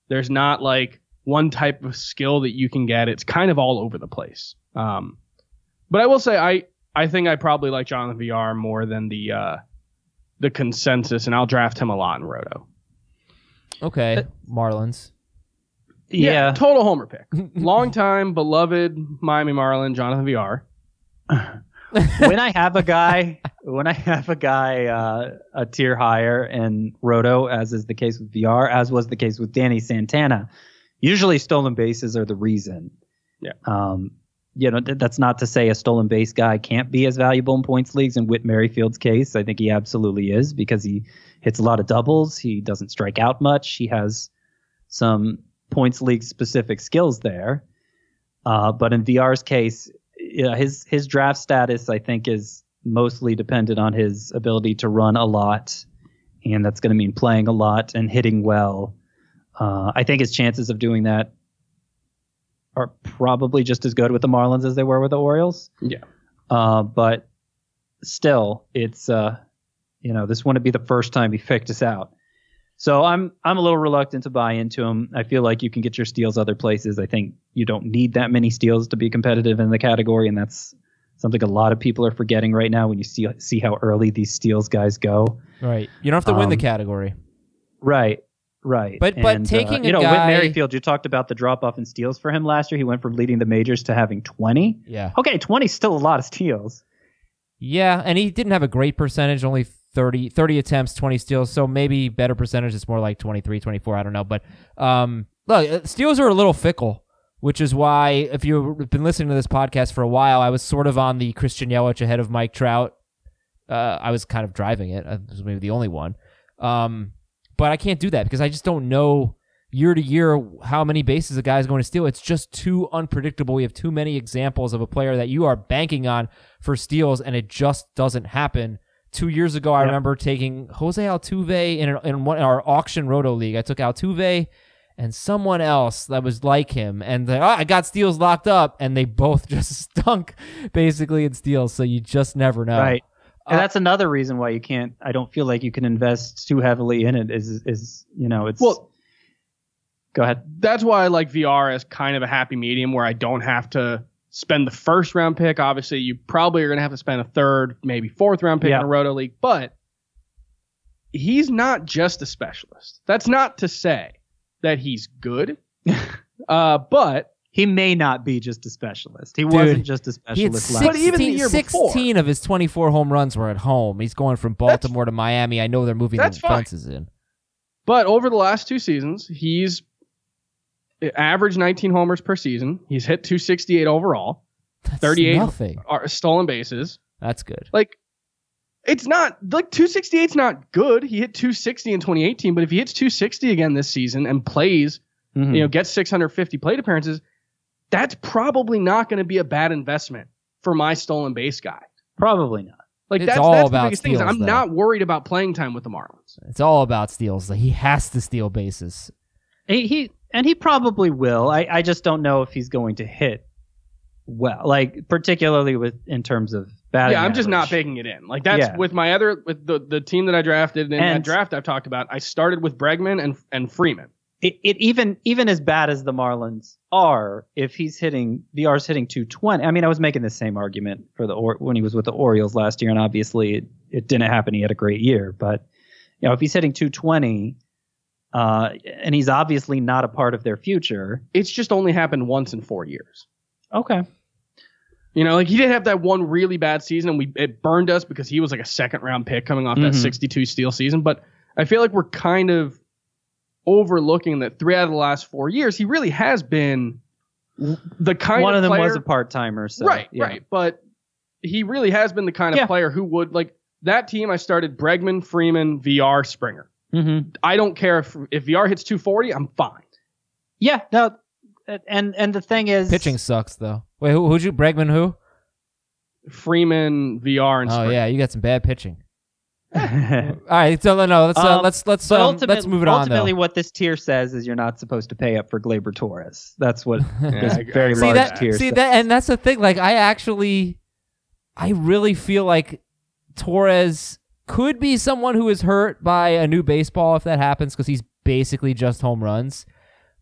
There's not like one type of skill that you can get. It's kind of all over the place. Um, but I will say I I think I probably like Jonathan Villar more than the uh, the consensus, and I'll draft him a lot in Roto. Okay, Marlins. Yeah. total homer pick. Long time beloved Miami Marlin, Jonathan Villar. when I have a guy, when I have a guy uh, a tier higher in Roto, as is the case with Villar, as was the case with Danny Santana, usually stolen bases are the reason. Yeah. Um, you know, th- that's not to say a stolen base guy can't be as valuable in points leagues. In Whit Merrifield's case, I think he absolutely is because he hits a lot of doubles. He doesn't strike out much. He has some points league specific skills there. Uh, but in Villar's case, yeah, his his draft status I think is mostly dependent on his ability to run a lot, and that's going to mean playing a lot and hitting well. Uh, I think his chances of doing that are probably just as good with the Marlins as they were with the Orioles. Yeah. Uh, but still, it's uh, you know, this wouldn't be the first time he picked us out. So I'm I'm a little reluctant to buy into him. I feel like you can get your steals other places. I think you don't need that many steals to be competitive in the category, and that's something a lot of people are forgetting right now when you see see how early these steals guys go. Right. You don't have to win the Um, category. Right. Right. But- but And, taking uh, you know, guy- Whit Merrifield, you talked about the drop off in steals for him last year. He went from leading the majors to having 20. Yeah. Okay, 20 is still a lot of steals. Yeah, and he didn't have a great percentage, only 30, 30 attempts, 20 steals, so maybe better percentage is more like 23, 24, I don't know, but um look, uh, steals are a little fickle, which is why if you've been listening to this podcast for a while, I was sort of on the Christian Yelich ahead of Mike Trout. Uh, I was kind of driving it. I was maybe the only one. Um, but I can't do that because I just don't know year to year how many bases a guy is going to steal. It's just too unpredictable. We have too many examples of a player that you are banking on for steals, and it just doesn't happen. Two years ago, I Yep. remember taking Jose Altuve in, in one, our auction roto league. I took Altuve and someone else that was like him, and they, oh, ah, I got steals locked up, and they both just stunk basically in steals. So you just never know. Right. And Uh, that's another reason why you can't, I don't feel like you can invest too heavily in it is, is you know, it's. Well, go ahead. that's why I like Villar as kind of a happy medium where I don't have to spend the first round pick. Obviously, you probably are going to have to spend a third, maybe fourth round pick Yeah. in a roto league, but he's not just a specialist. That's not to say that he's good, uh, but He may not be just a specialist. He wasn't just a specialist 16, last But even the year 16 of his 24 home runs were at home. He's going from Baltimore to Miami. I know they're moving the fences in. but over the last two seasons, he's averaged 19 homers per season. He's hit 268 overall, That's 38 nothing. stolen bases. That's good. Like, it's not like 268 is not good. He hit 260 in 2018, but if he hits 260 again this season and plays, Mhm. you know, gets 650 plate appearances, that's probably not going to be a bad investment for my stolen base guy. Probably not. Like It's that's, all that's about the biggest thing. steals, I'm though. not worried about playing time with the Marlins. It's all about steals. He has to steal bases. He, he and he probably will. I, I just don't know if he's going to hit well, like particularly with in terms of batting. yeah, I'm just not average. baking it in. Like that's Yeah. with my other with the the team that I drafted in that draft I've talked about. I started with Bregman and and Freeman. It, it even even as bad as the Marlins are, if he's hitting Villar's hitting 220. I mean, I was making the same argument for the or, when he was with the Orioles last year, and obviously it, it didn't happen. He had a great year, but you know, if he's hitting 220, uh, and he's obviously not a part of their future. It's just only happened once in four years. Okay. You know, like he did have that one really bad season, and we it burned us because he was like a second round pick coming off that Mhm. 62 steal season. But I feel like we're kind of overlooking that three out of the last four years, he really has been the kind of. One of of them player, was a part timer, so right, yeah. right. But he really has been the kind of Yeah. player who would like that team. I started Bregman, Freeman, Villar, Springer. Mm-hmm. I don't care if if Villar hits 240, I'm fine. Yeah, no, and and the thing is, Pitching sucks though. Wait, who, who'd you? Bregman who? Freeman, Villar, and Oh Springer. yeah, you got some bad pitching. All right, so no, no, let's uh, Um, let's let's um, let's move it on ultimately, though. what this tier says is you're not supposed to pay up for Gleyber Torres. That's what this I- very I- see large that tier see says. that and that's the thing like i actually i really feel like torres could be someone who is hurt by a new baseball if that happens because he's basically just home runs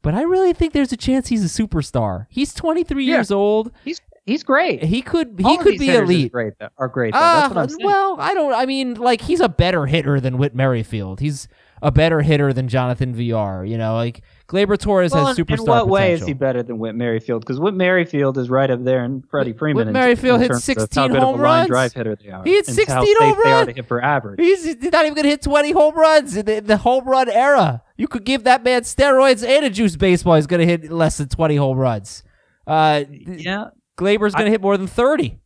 but i really think there's a chance he's a superstar he's 23 Yeah. years old He's he's great. he could he All could be elite Great, though, are great. Though. That's what I'm saying. well, I don't. I mean, like he's a better hitter than Whit Merrifield. He's a better hitter than Jonathan Villar. You know, like Gleyber Torres Well, has superstar in what way is he better than Whit Merrifield? Because Whit Merrifield is right up there, and Freddie Freeman. Whit Merrifield hit terms of 16 how good home of a line runs. drive hitter they are. He had and 16 how safe home they are to hit for average. He's, not even gonna hit 20 home runs in the, in the home run era. You could give that man steroids and a juice baseball. He's gonna hit less than 20 home runs. Uh, yeah, Gleyber's gonna hit more than 30.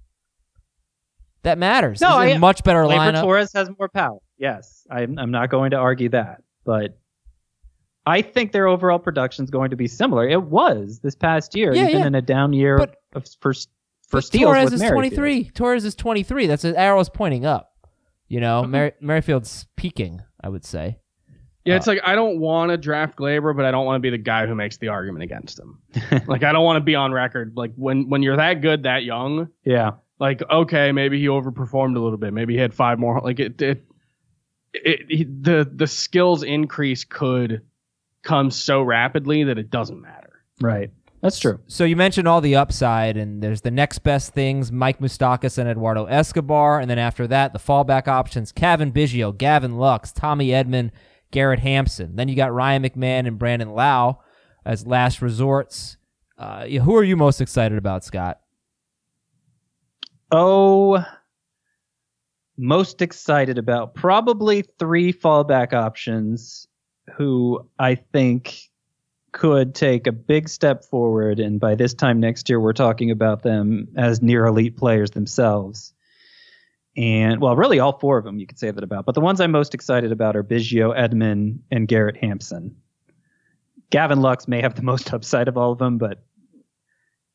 That matters. No, I- a much better Gleyber lineup. Torres has more power. Yes, I'm, I'm not going to argue that, but I think their overall production is going to be similar. It was this past year, Yeah, even yeah. in a down year But- of, for for But steals Torres is Merrifield. 23. Torres is 23. That's an arrow's pointing up. You know, Mm-hmm. Mer- Merrifield's peaking. I would say. Yeah, it's uh, like I don't want to draft Gleyber, but I don't want to be the guy who makes the argument against him. like I don't want to be on record. Like when when you're that good, that young, Yeah, Like, okay, maybe he overperformed a little bit. Maybe he had five more. Like it, it, it, it the the skills increase could come so rapidly that it doesn't matter. Right. That's true. So you mentioned all the upside, and there's the next best things: Mike Moustakas and Eduardo Escobar, and then after that, the fallback options: Cavan Biggio, Gavin Lux, Tommy Edman, Garrett Hampson. Then you got Ryan McMahon and Brandon Lowe as last resorts. Uh, who are you most excited about, Scott? Oh, most excited about probably three fallback options who I think could take a big step forward. And by this time next year, we're talking about them as near elite players themselves. And well, really all four of them you could say that about. But the ones I'm most excited about are Biggio, Edman, and Garrett Hampson. Gavin Lux may have the most upside of all of them, but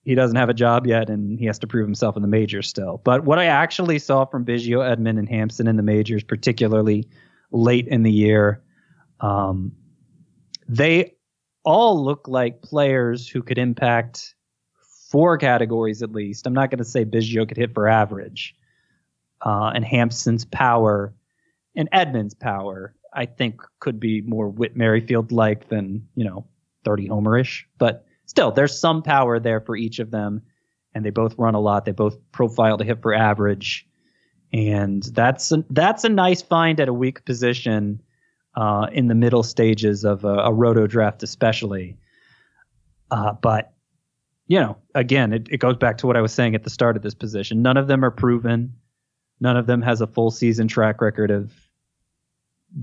he doesn't have a job yet and he has to prove himself in the majors still. But what I actually saw from Biggio, Edman, and Hampson in the majors, particularly late in the year, um, they all look like players who could impact four categories at least. I'm not going to say Biggio could hit for average. Uh, and Hampson's power and Edman's power, I think, could be more Whit Merrifield like than, you know, 30 homerish. But still, there's some power there for each of them. And they both run a lot. They both profile to hit for average. And that's a, that's a nice find at a weak position uh, in the middle stages of a, a roto draft, especially. Uh, but you know, again, it, it goes back to what I was saying at the start of this position. None of them are proven. None of them has a full season track record of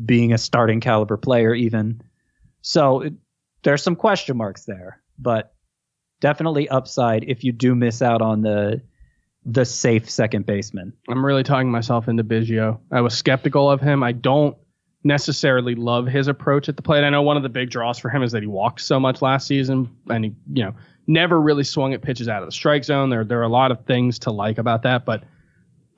being a starting caliber player, even. So it, there's some question marks there, but definitely upside if you do miss out on the the safe second baseman. I'm really talking myself into Biggio. I was skeptical of him. I don't necessarily love his approach at the plate. I know one of the big draws for him is that he walked so much last season and he, you know, never really swung at pitches out of the strike zone. There there are a lot of things to like about that, but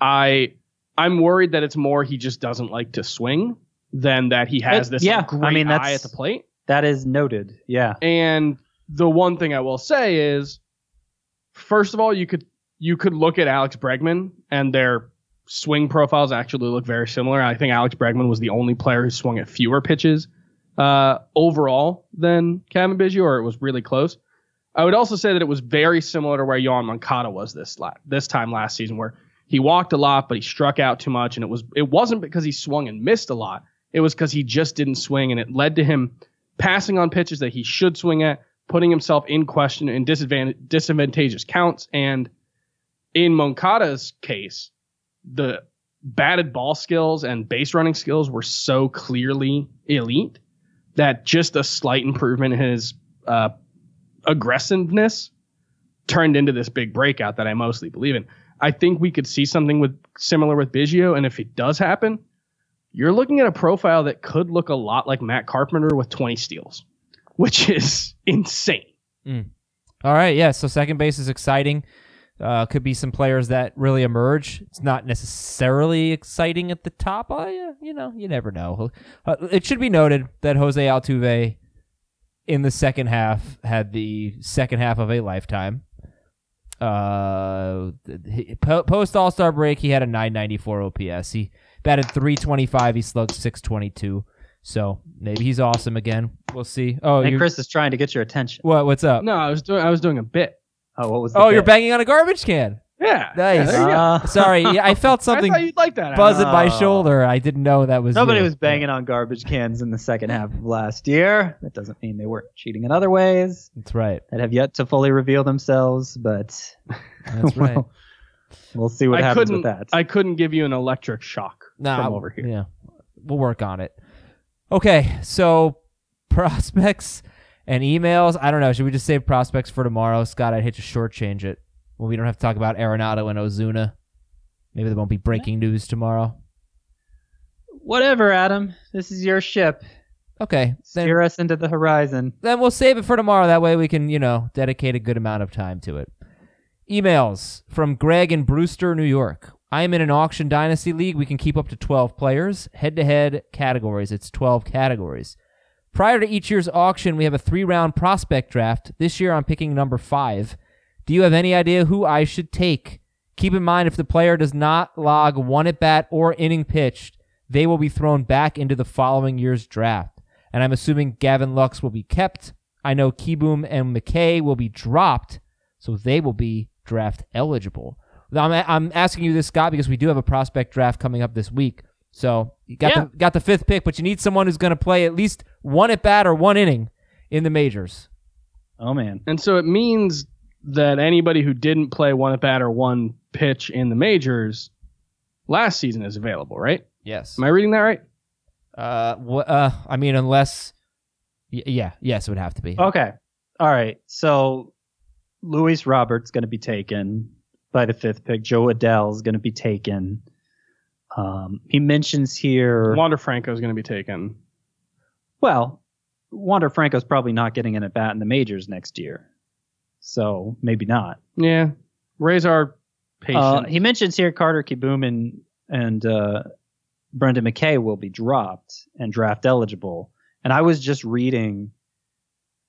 I I'm worried that it's more he just doesn't like to swing than that he has It- this yeah, great I mean, eye that's- at the plate. That is noted. Yeah. And the one thing I will say is, first of all, you could you could look at Alex Bregman and their swing profiles actually look very similar. I think Alex Bregman was the only player who swung at fewer pitches uh, overall than Cavan Biggio, or it was really close. I would also say that it was very similar to where Yoan Moncada was this la- this time last season, where he walked a lot, but he struck out too much, and it was it wasn't because he swung and missed a lot. It was because he just didn't swing, and it led to him passing on pitches that he should swing at, putting himself in question in disadvantage, disadvantageous counts. And in Moncada's case, the batted ball skills and base running skills were so clearly elite that just a slight improvement in his uh, aggressiveness turned into this big breakout that I mostly believe in. I think we could see something with similar with Biggio, and if it does happen, you're looking at a profile that could look a lot like Matt Carpenter with 20 steals, which is insane. All right, yeah. So second base is exciting. Uh, could be some players that really emerge. It's not necessarily exciting at the top. Uh, yeah, you know, you never know. Uh, it should be noted that Jose Altuve in the second half had the second half of a lifetime. Uh, post All Star break, he had a 994 OPS. He batted 325. He slugged 622. So maybe he's awesome again. We'll see. Oh, and Chris is trying to get your attention. what? What's up? No, I was doing I was doing a bit. Oh, what was the Oh, you're banging on a garbage can. Yeah. Nice. Yeah, there you go. Uh, Sorry, yeah, I felt something thought you'd like that. buzz at my Oh. shoulder. I didn't know that was Nobody you. was banging on garbage cans in the second half of last year. That doesn't mean they weren't cheating in other ways That's right. that have yet to fully reveal themselves, but That's right. we'll, we'll see what I happens couldn't with that. I couldn't give you an electric shock Nah, from over here. Yeah, we'll work on it. Okay, so prospects and emails. I don't know. Should we just save prospects for tomorrow, Scott? I'd hate to shortchange it. Well, we don't have to talk about Arenado and Ozuna. Maybe there won't be breaking news tomorrow. Whatever, Adam. This is your ship. Okay, then Steer us into the horizon. then we'll save it for tomorrow. That way we can, you know, dedicate a good amount of time to it. Emails from Greg in Brewster, New York. I am in an auction dynasty league. We can keep up to 12 players. Head to head categories. It's 12 categories. Prior to each year's auction, we have a three round prospect draft. This year I'm picking number five. Do you have any idea who I should take? Keep in mind if the player does not log one at bat or inning pitched, they will be thrown back into the following year's draft. And I'm assuming Gavin Lux will be kept. I know Kieboom and McKay will be dropped, so they will be draft eligible. I'm, I'm asking you this, Scott, because we do have a prospect draft coming up this week. So you got Yeah. the got the fifth pick, but you need someone who's going to play at least one at bat or one inning in the majors. Oh man. And so it means that anybody who didn't play one at bat or one pitch in the majors last season is available, right? Yes. Am I reading that right? Uh, wh- uh, I mean, unless, y- yeah, yes, it would have to be. Okay. All right. So Luis Robert's going to be taken by the fifth pick. Jo Adell's going to be taken. Um, he mentions here. Wander Franco is going to be taken. Well, Wander Franco's probably not getting an at bat in the majors next year, so maybe not. Yeah. Raise our patience. Uh, he mentions here Carter Kieboom and and uh, Brendan McKay will be dropped and draft eligible. And I was just reading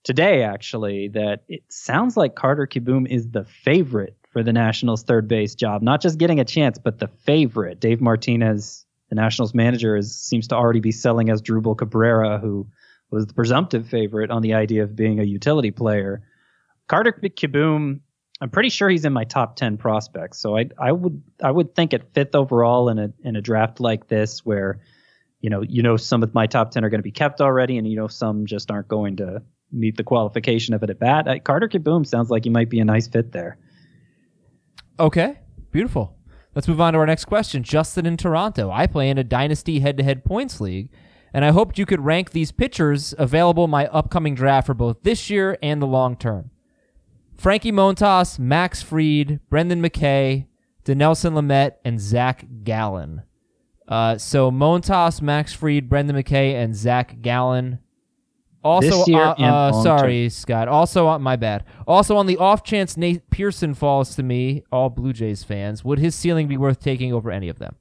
today actually that it sounds like Carter Kieboom is the favorite for the Nationals third base job, not just getting a chance, but the favorite. Dave Martinez, the Nationals manager, is, seems to already be selling Asdrubal Cabrera, who was the presumptive favorite on the idea of being a utility player. Carter Kieboom, I'm pretty sure he's in my top 10 prospects. So I I would I would think at fifth overall in a in a draft like this where you know you know some of my top 10 are going to be kept already and you know some just aren't going to meet the qualification of it at bat. Uh, Carter Kieboom sounds like he might be a nice fit there. Okay, beautiful. Let's move on to our next question. Justin in Toronto. I play in a dynasty head-to-head points league, and I hoped you could rank these pitchers available my upcoming draft for both this year and the long term. Frankie Montas, Max Fried, Brendan McKay, Dinelson Lamet, and Zach Gallen. Uh, so Montas, Max Fried, Brendan McKay, and Zach Gallen. Also, This year uh, uh, sorry, Scott. Also, on my bad. Also, on the off chance Nate Pearson falls to me, all Blue Jays fans, would his ceiling be worth taking over any of them?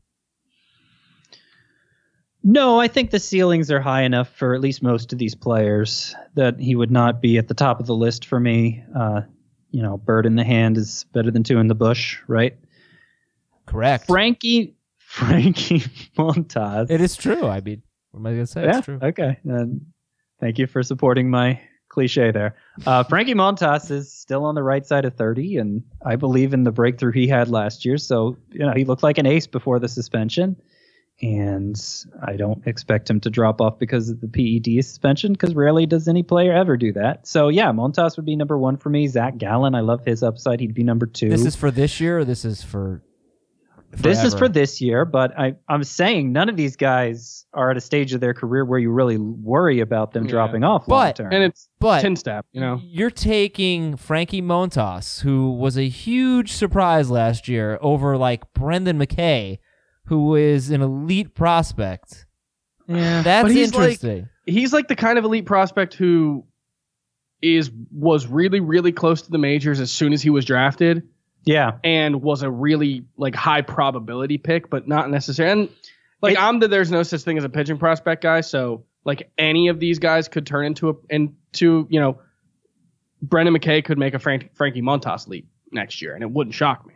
No, I think the ceilings are high enough for at least most of these players that he would not be at the top of the list for me. Uh, you know, bird in the hand is better than two in the bush, right? Correct. Frankie Frankie Montas. It is true. I mean, what am I gonna say? yeah, It's true. okay. And thank you for supporting my cliche there. Uh, Frankie Montas is still on the right side of 30, and I believe in the breakthrough he had last year. So, you know, he looked like an ace before the suspension. And I don't expect him to drop off because of the PED suspension, because rarely does any player ever do that. So, yeah, Montas would be number one for me. Zach Gallen, I love his upside. He'd be number two. This is for this year. or This is for. This is for this year, but I, I'm saying none of these guys are at a stage of their career where you really worry about them Yeah. dropping off long But- term. and it's But tin step, you know. you're taking Frankie Montas, who was a huge surprise last year, over like Brendan McKay, who is an elite prospect. Yeah, That's but he's like interesting. he's like the kind of elite prospect who is was really really close to the majors as soon as he was drafted yeah, and was a really like high probability pick, but not necessarily. And like It- I'm the there's no such thing as a pitching prospect guy, so like any of these guys could turn into a into you know Brendan McKay could make a Frank, Frankie Montas leap next year, and it wouldn't shock me.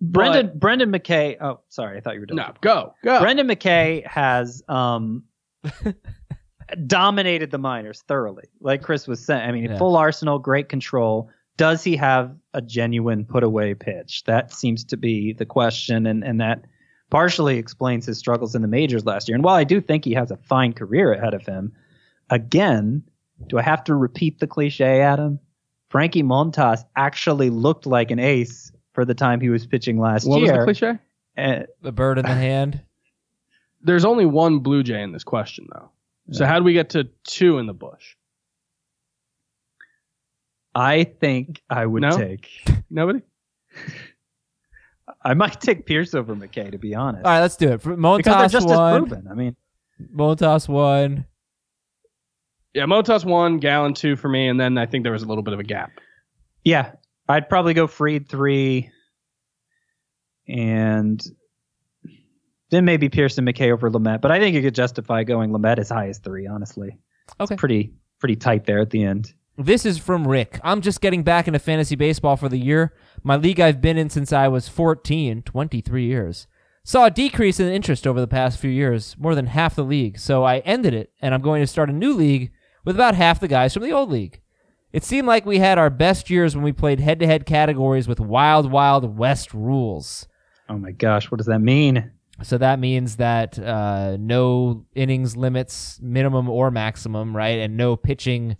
Brendan Brendan McKay. Oh, sorry, I thought you were done. No, go go. Brendan McKay has um dominated the minors thoroughly. Like Chris was saying, I mean, Yeah. full arsenal, great control. Does he have a genuine put away pitch? That seems to be the question, and and that partially explains his struggles in the majors last year. And while I do think he has a fine career ahead of him, again, do I have to repeat the cliche, Adam? Frankie Montas actually looked like an ace for the time he was pitching last year. what was the cliche? Uh, The bird in the hand. There's only one Blue Jay in this question, though. So how do we get to two in the bush? I think I would No? take. Nobody. I might take Pierce over McKay to be honest, All right, let's do it. For because Montas just one. proven. I mean, Montas one. Yeah, Montas one, Gallen two for me, and then I think there was a little bit of a gap. yeah, I'd probably go Fried three, and then maybe Pearson McKay over Lamet. But I think you could justify going Lamet as high as three. Honestly, Okay. it's pretty pretty tight there at the end. This is from Rick. I'm just getting back into fantasy baseball for the year. My league I've been in since I was 14, 23 years. Saw a decrease in interest over the past few years, more than half the league. So I ended it, and I'm going to start a new league with about half the guys from the old league. It seemed like we had our best years when we played head to head categories with wild, wild West rules. Oh my gosh, what does that mean? So that means that uh, no innings limits, minimum or maximum, right? And no pitching,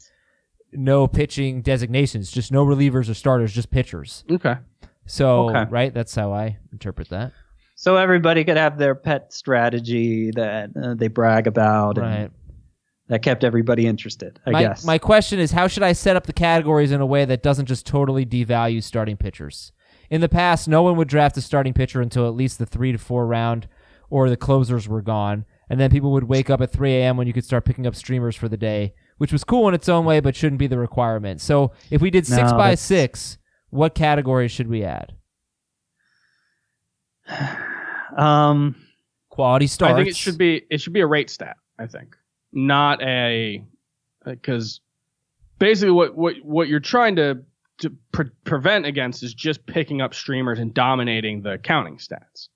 no pitching designations, just no relievers or starters, just pitchers. Okay. So, Okay. right, that's how I interpret that. So everybody could have their pet strategy that uh, they brag about, and Right. That kept everybody interested. I my, guess. my question is how should I set up the categories in a way that doesn't just totally devalue starting pitchers? In the past, no one would draft a starting pitcher until at least the three to four round or the closers were gone. And then people would wake up at 3 a.m. when you could start picking up streamers for the day, which was cool in its own way, but shouldn't be the requirement. So if we did six No, by that's- six, what categories should we add? um, Quality starts. I think it should be it should be a rate stat. I think not a because basically what what what you're trying to to pre- prevent against is just picking up streamers and dominating the counting stats.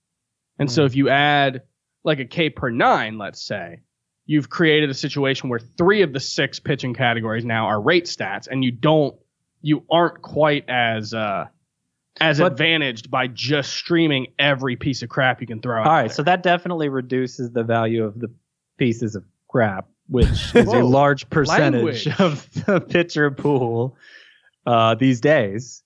And so if you add like a K per nine, let's say, you've created a situation where three of the six pitching categories now are rate stats, and you don't you aren't quite as uh as But- advantaged by just streaming every piece of crap you can throw all right, there. so that definitely reduces the value of the pieces of crap, which is a large percentage language. of the pitcher pool uh, these days.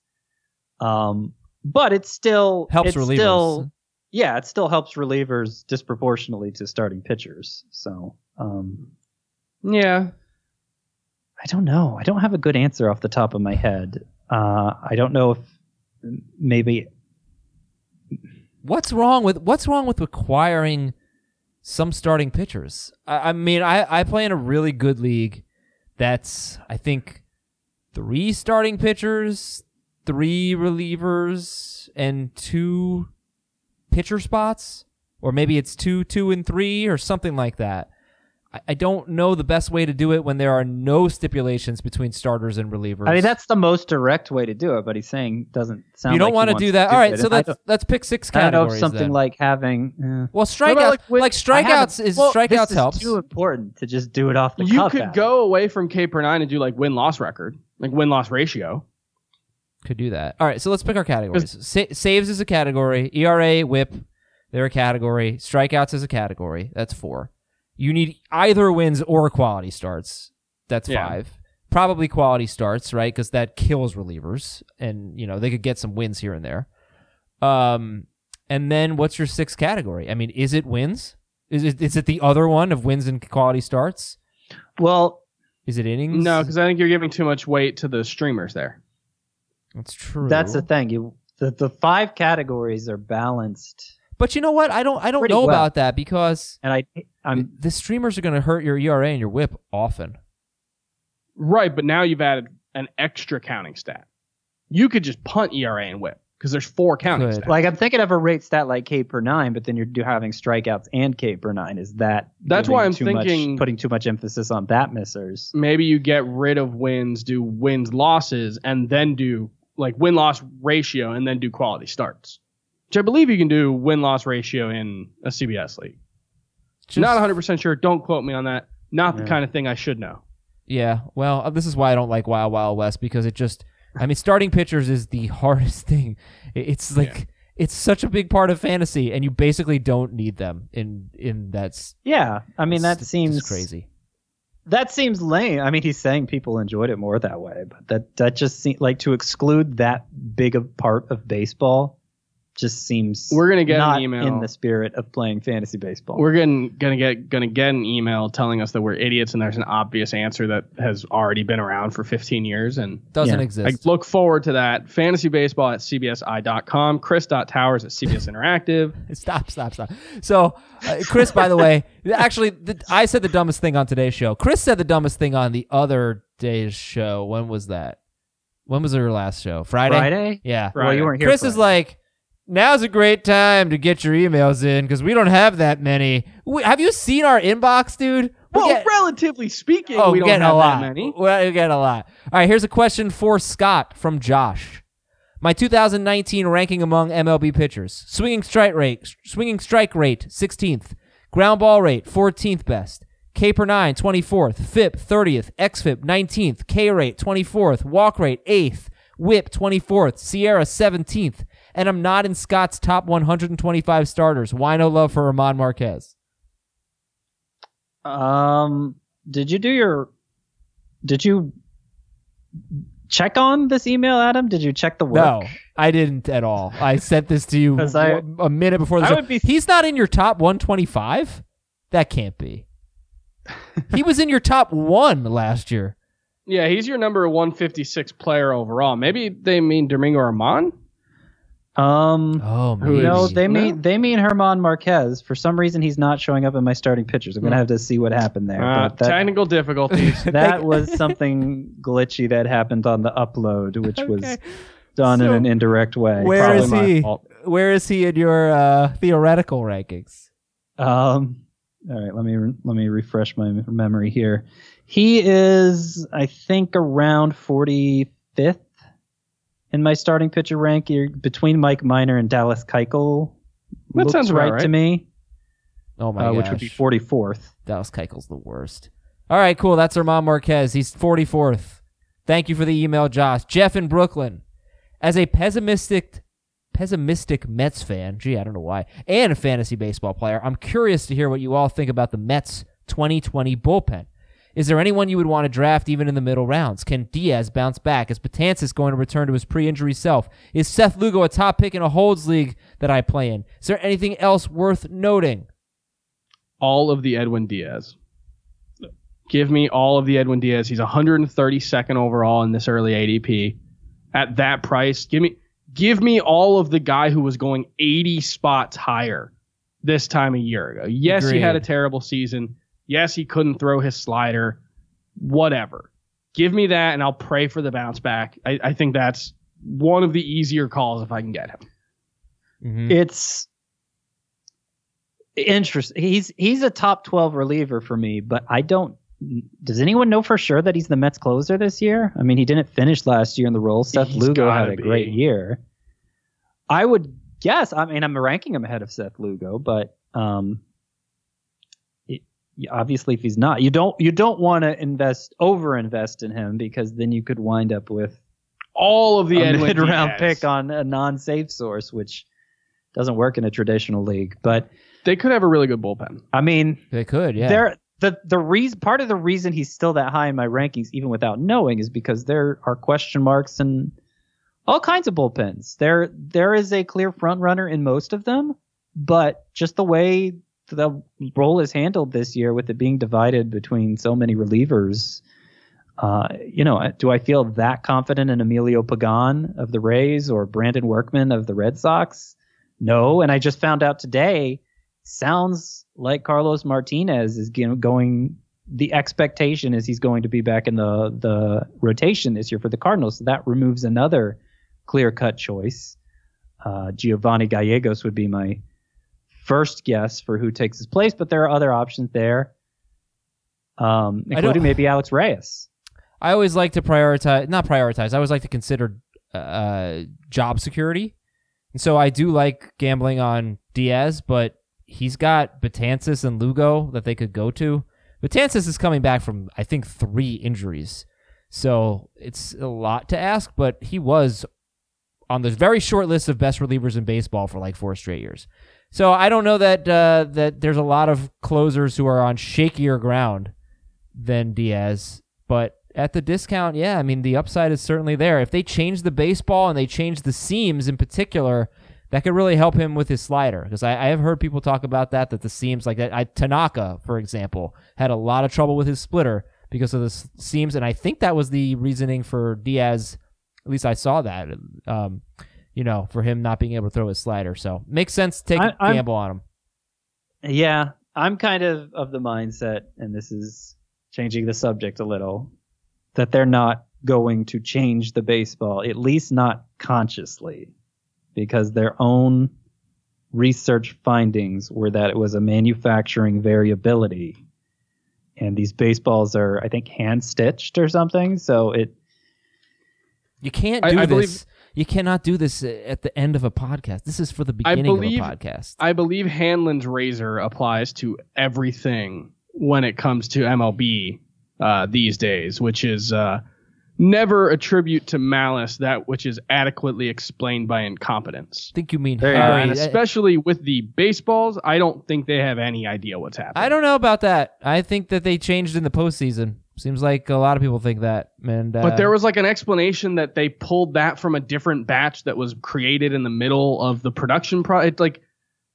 Um, but it still Helps it's relievers. Still, yeah, it still helps relievers disproportionately to starting pitchers. So um, yeah. I don't know. I don't have a good answer off the top of my head. Uh, I don't know if maybe What's wrong with what's wrong with acquiring some starting pitchers? I, I mean, I, I play in a really good league that's I think three starting pitchers, three relievers, and two pitcher spots, or maybe it's two, two, and three, or something like that. I, I don't know the best way to do it when there are no stipulations between starters and relievers. I mean that's the most direct way to do it. But he's saying doesn't sound. you don't like he want to do that. do All right, it, so let's let's pick six categories. I know categories. something then. like having. Uh, well, strikeouts like, with- like strikeouts is well, strikeouts this helps. Is too important to just do it off the You cuff. could Adam. go away from K per nine and do like win loss record, like win loss ratio. Could do that. All right, so let's pick our categories. Sa- saves is a category. ERA, WHIP, they're a category. Strikeouts is a category. That's four. You need either wins or quality starts. That's Yeah. five. Probably quality starts, right? Because that kills relievers, and you know they could get some wins here and there. Um, and then what's your sixth category? I mean, is it wins? Is it is it the other one of wins and quality starts? Well, Is it innings? No, because I think you're giving too much weight to the streamers there. that's true. that's the thing. You the, the five categories are balanced, But you know what? I don't I don't know well. about that because and I I'm the streamers are going to hurt your ERA and your WHIP often. Right, but now you've added an extra counting stat. You could just punt ERA and whip because there's four counting Could. stats. like I'm thinking of a rate stat like K per nine, but then you're do having strikeouts and K per nine. Is that That's why I'm too thinking- much, putting too much emphasis on bat missers? Maybe you get rid of wins, do wins losses, and then do like win loss ratio, and then do quality starts. Which I believe you can do win loss ratio in a CBS league. Just- Not 100 percent sure. Don't quote me on that. Not the Yeah. kind of thing I should know. Yeah, well, uh, this is why I don't like Wild Wild West because it just, I mean, starting pitchers is the hardest thing. It's like it's such a big part of fantasy, and you basically don't need them in in that's. Yeah, I mean that it's seems crazy. That seems lame. I mean, he's saying people enjoyed it more that way, but that that just seems like to exclude that big a part of baseball just seems We're gonna get an email. in the spirit of playing fantasy baseball. We're getting, gonna get gonna get an email telling us that we're idiots and there's an obvious answer that has already been around for 15 years and Doesn't Yeah. I exist. look forward to that. Fantasy baseball at cbsi.com. Chris.towers at CBS Interactive. Stop, stop, stop. So, uh, Chris, by the way, actually, the, I said the dumbest thing on today's show. Chris said the dumbest thing on the other day's show. When was that? When was your last show? Friday. Friday? Yeah. Well, you weren't here. Chris is like, now's a great time to get your emails in because we don't have that many. We, have you seen our inbox, dude? We're well, get- relatively speaking, oh, we don't have a lot. that many. Well, We're getting a lot. All right, here's a question for Scott from Josh. My 2019 ranking among MLB pitchers: swinging strike rate, swinging strike rate, 16th; ground ball rate, 14th best; K per nine, 24th; FIP, 30th; XFIP, 19th; K rate, 24th; walk rate, 8th; WHIP, 24th; SIERA, 17th. And I'm not in Scott's top 125 starters. Why no love for Ramon Marquez? Um, did you do your? Did you check on this email, Adam? Did you check the work? No, I didn't at all. I sent this to you I, a minute before the I show. would be- He's not in your top 125? That can't be. he was in your top one last year. Yeah, he's your number 156 player overall. Maybe they mean Domingo German. Um, Oh, Who man. no, they no? mean they mean German Marquez. For some reason, he's not showing up in my starting pitchers. I'm gonna Hmm. have to see what happened there. Uh, but that, technical difficulties. that was something glitchy that happened on the upload, which was Okay. done in an indirect way. Where Probably is he? fault. Where is he in your uh, theoretical rankings? Um, all right, let me let me refresh my memory here. He is, I think, around 45th in my starting pitcher rank. You're between Mike Minor and Dallas Keuchel. That Looks sounds about right, to me, Oh my uh, gosh. which would be 44th. Dallas Keuchel's the worst. All right, cool. That's German Marquez. He's 44th. Thank you for the email, Josh. Jeff in Brooklyn. As a pessimistic pessimistic Mets fan, gee, I don't know why, and a fantasy baseball player, I'm curious to hear what you all think about the Mets 2020 bullpen. Is there anyone you would want to draft even in the middle rounds? Can Diaz bounce back? Is Betances going to return to his pre-injury self? Is Seth Lugo a top pick in a holds league that I play in? Is there anything else worth noting? all of the Edwin Diaz. Give me all of the Edwin Diaz. He's 132nd overall in this early ADP. At that price, give me give me all of the guy who was going 80 spots higher this time a year ago. Yes, he had a terrible season. Yes, he couldn't throw his slider. Whatever. Give me that and I'll pray for the bounce back. I, I think that's one of the easier calls if I can get him. Mhm. It's interesting. He's he's a top 12 reliever for me, but I don't. Does anyone know for sure that he's the Mets closer this year? I mean, he didn't finish last year in the role. Seth He's Lugo had gotta a great year. I would guess. I mean, I'm ranking him ahead of Seth Lugo, but um, it, obviously, if he's not, you don't you don't want to invest over invest in him because then you could wind up with All of the a Edwin mid round pick on a non safe source, which doesn't work in a traditional league. But They could have a really good bullpen. I mean, They could, yeah. they're the the reason part of the reason he's still that high in my rankings, even without knowing, is because there are question marks and all kinds of bullpens. There there is a clear front runner in most of them, but just the way the role is handled this year, with it being divided between so many relievers. Uh, you know, do I feel that confident in Emilio Pagan of the Rays or Brandon Workman of the Red Sox? No, and I just found out today sounds like Carlos Martinez is going. The expectation is he's going to be back in the the rotation this year for the Cardinals. So that removes another clear cut choice. Uh, Giovanni Gallegos would be my first guess for who takes his place, but there are other options there, um, including maybe Alex Reyes. I always like to prioritize, not prioritize. I always like to consider uh, job security, and so I do like gambling on Diaz, but he's got Betances and Lugo that they could go to. Betances is coming back from I think three injuries, so it's a lot to ask. But he was on the very short list of best relievers in baseball for like four straight years. So I don't know that uh, that there's a lot of closers who are on shakier ground than Diaz, but at the discount, yeah, I mean the upside is certainly there. If they change the baseball and they change the seams in particular, that could really help him with his slider. Because I, I have heard people talk about that that the seams like that. I, Tanaka, for example, had a lot of trouble with his splitter because of the seams, and I think that was the reasoning for Diaz. At least I saw that. Um, you know, for him not being able to throw his slider. So makes sense to take I- a I'm- gamble on him. Yeah, I'm kind of of the mindset, and this is changing the subject a little, that they're not going to change the baseball, at least not consciously, because their own research findings were that it was a manufacturing variability. and these baseballs are, I think, hand stitched or something. So it You can't I- do I this. believe- you cannot do this at the end of a podcast. This is for the beginning believe- of a podcast. I believe Hanlon's razor applies to everything when it comes to MLB uh, these days, which is uh, never attribute to malice that which is adequately explained by incompetence. I think you mean There Uh, and especially with the baseballs, I don't think they have any idea what's happening. I don't know about that. I think that they changed in the postseason. Seems like a lot of people think that. And uh, But there was like an explanation that they pulled that from a different batch that was created in the middle of the production pro. It, like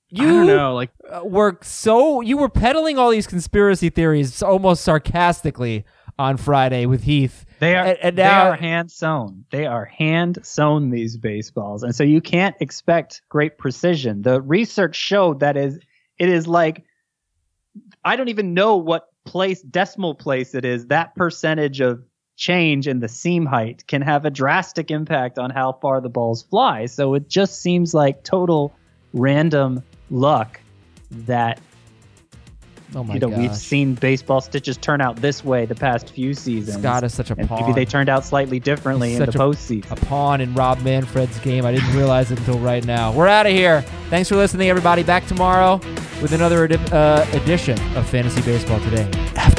you I don't know, like uh, were so you were peddling all these conspiracy theories almost sarcastically on Friday with Heath. They are And- and they now- are hand sewn. They are hand sewn these baseballs, and so you can't expect great precision. The research showed that is it is like I don't even know what place decimal place it is. That percentage of change in the seam height can have a drastic impact on how far the balls fly. So it just seems like total random luck that Oh my you know gosh. we've seen baseball stitches turn out this way the past few seasons. Scott is such a pawn. maybe they turned out slightly differently He's in the a- postseason. a pawn in Rob Manfred's game. I didn't realize it until right now. We're out of here. Thanks for listening, everybody. Back tomorrow with another uh, edition of Fantasy Baseball Today.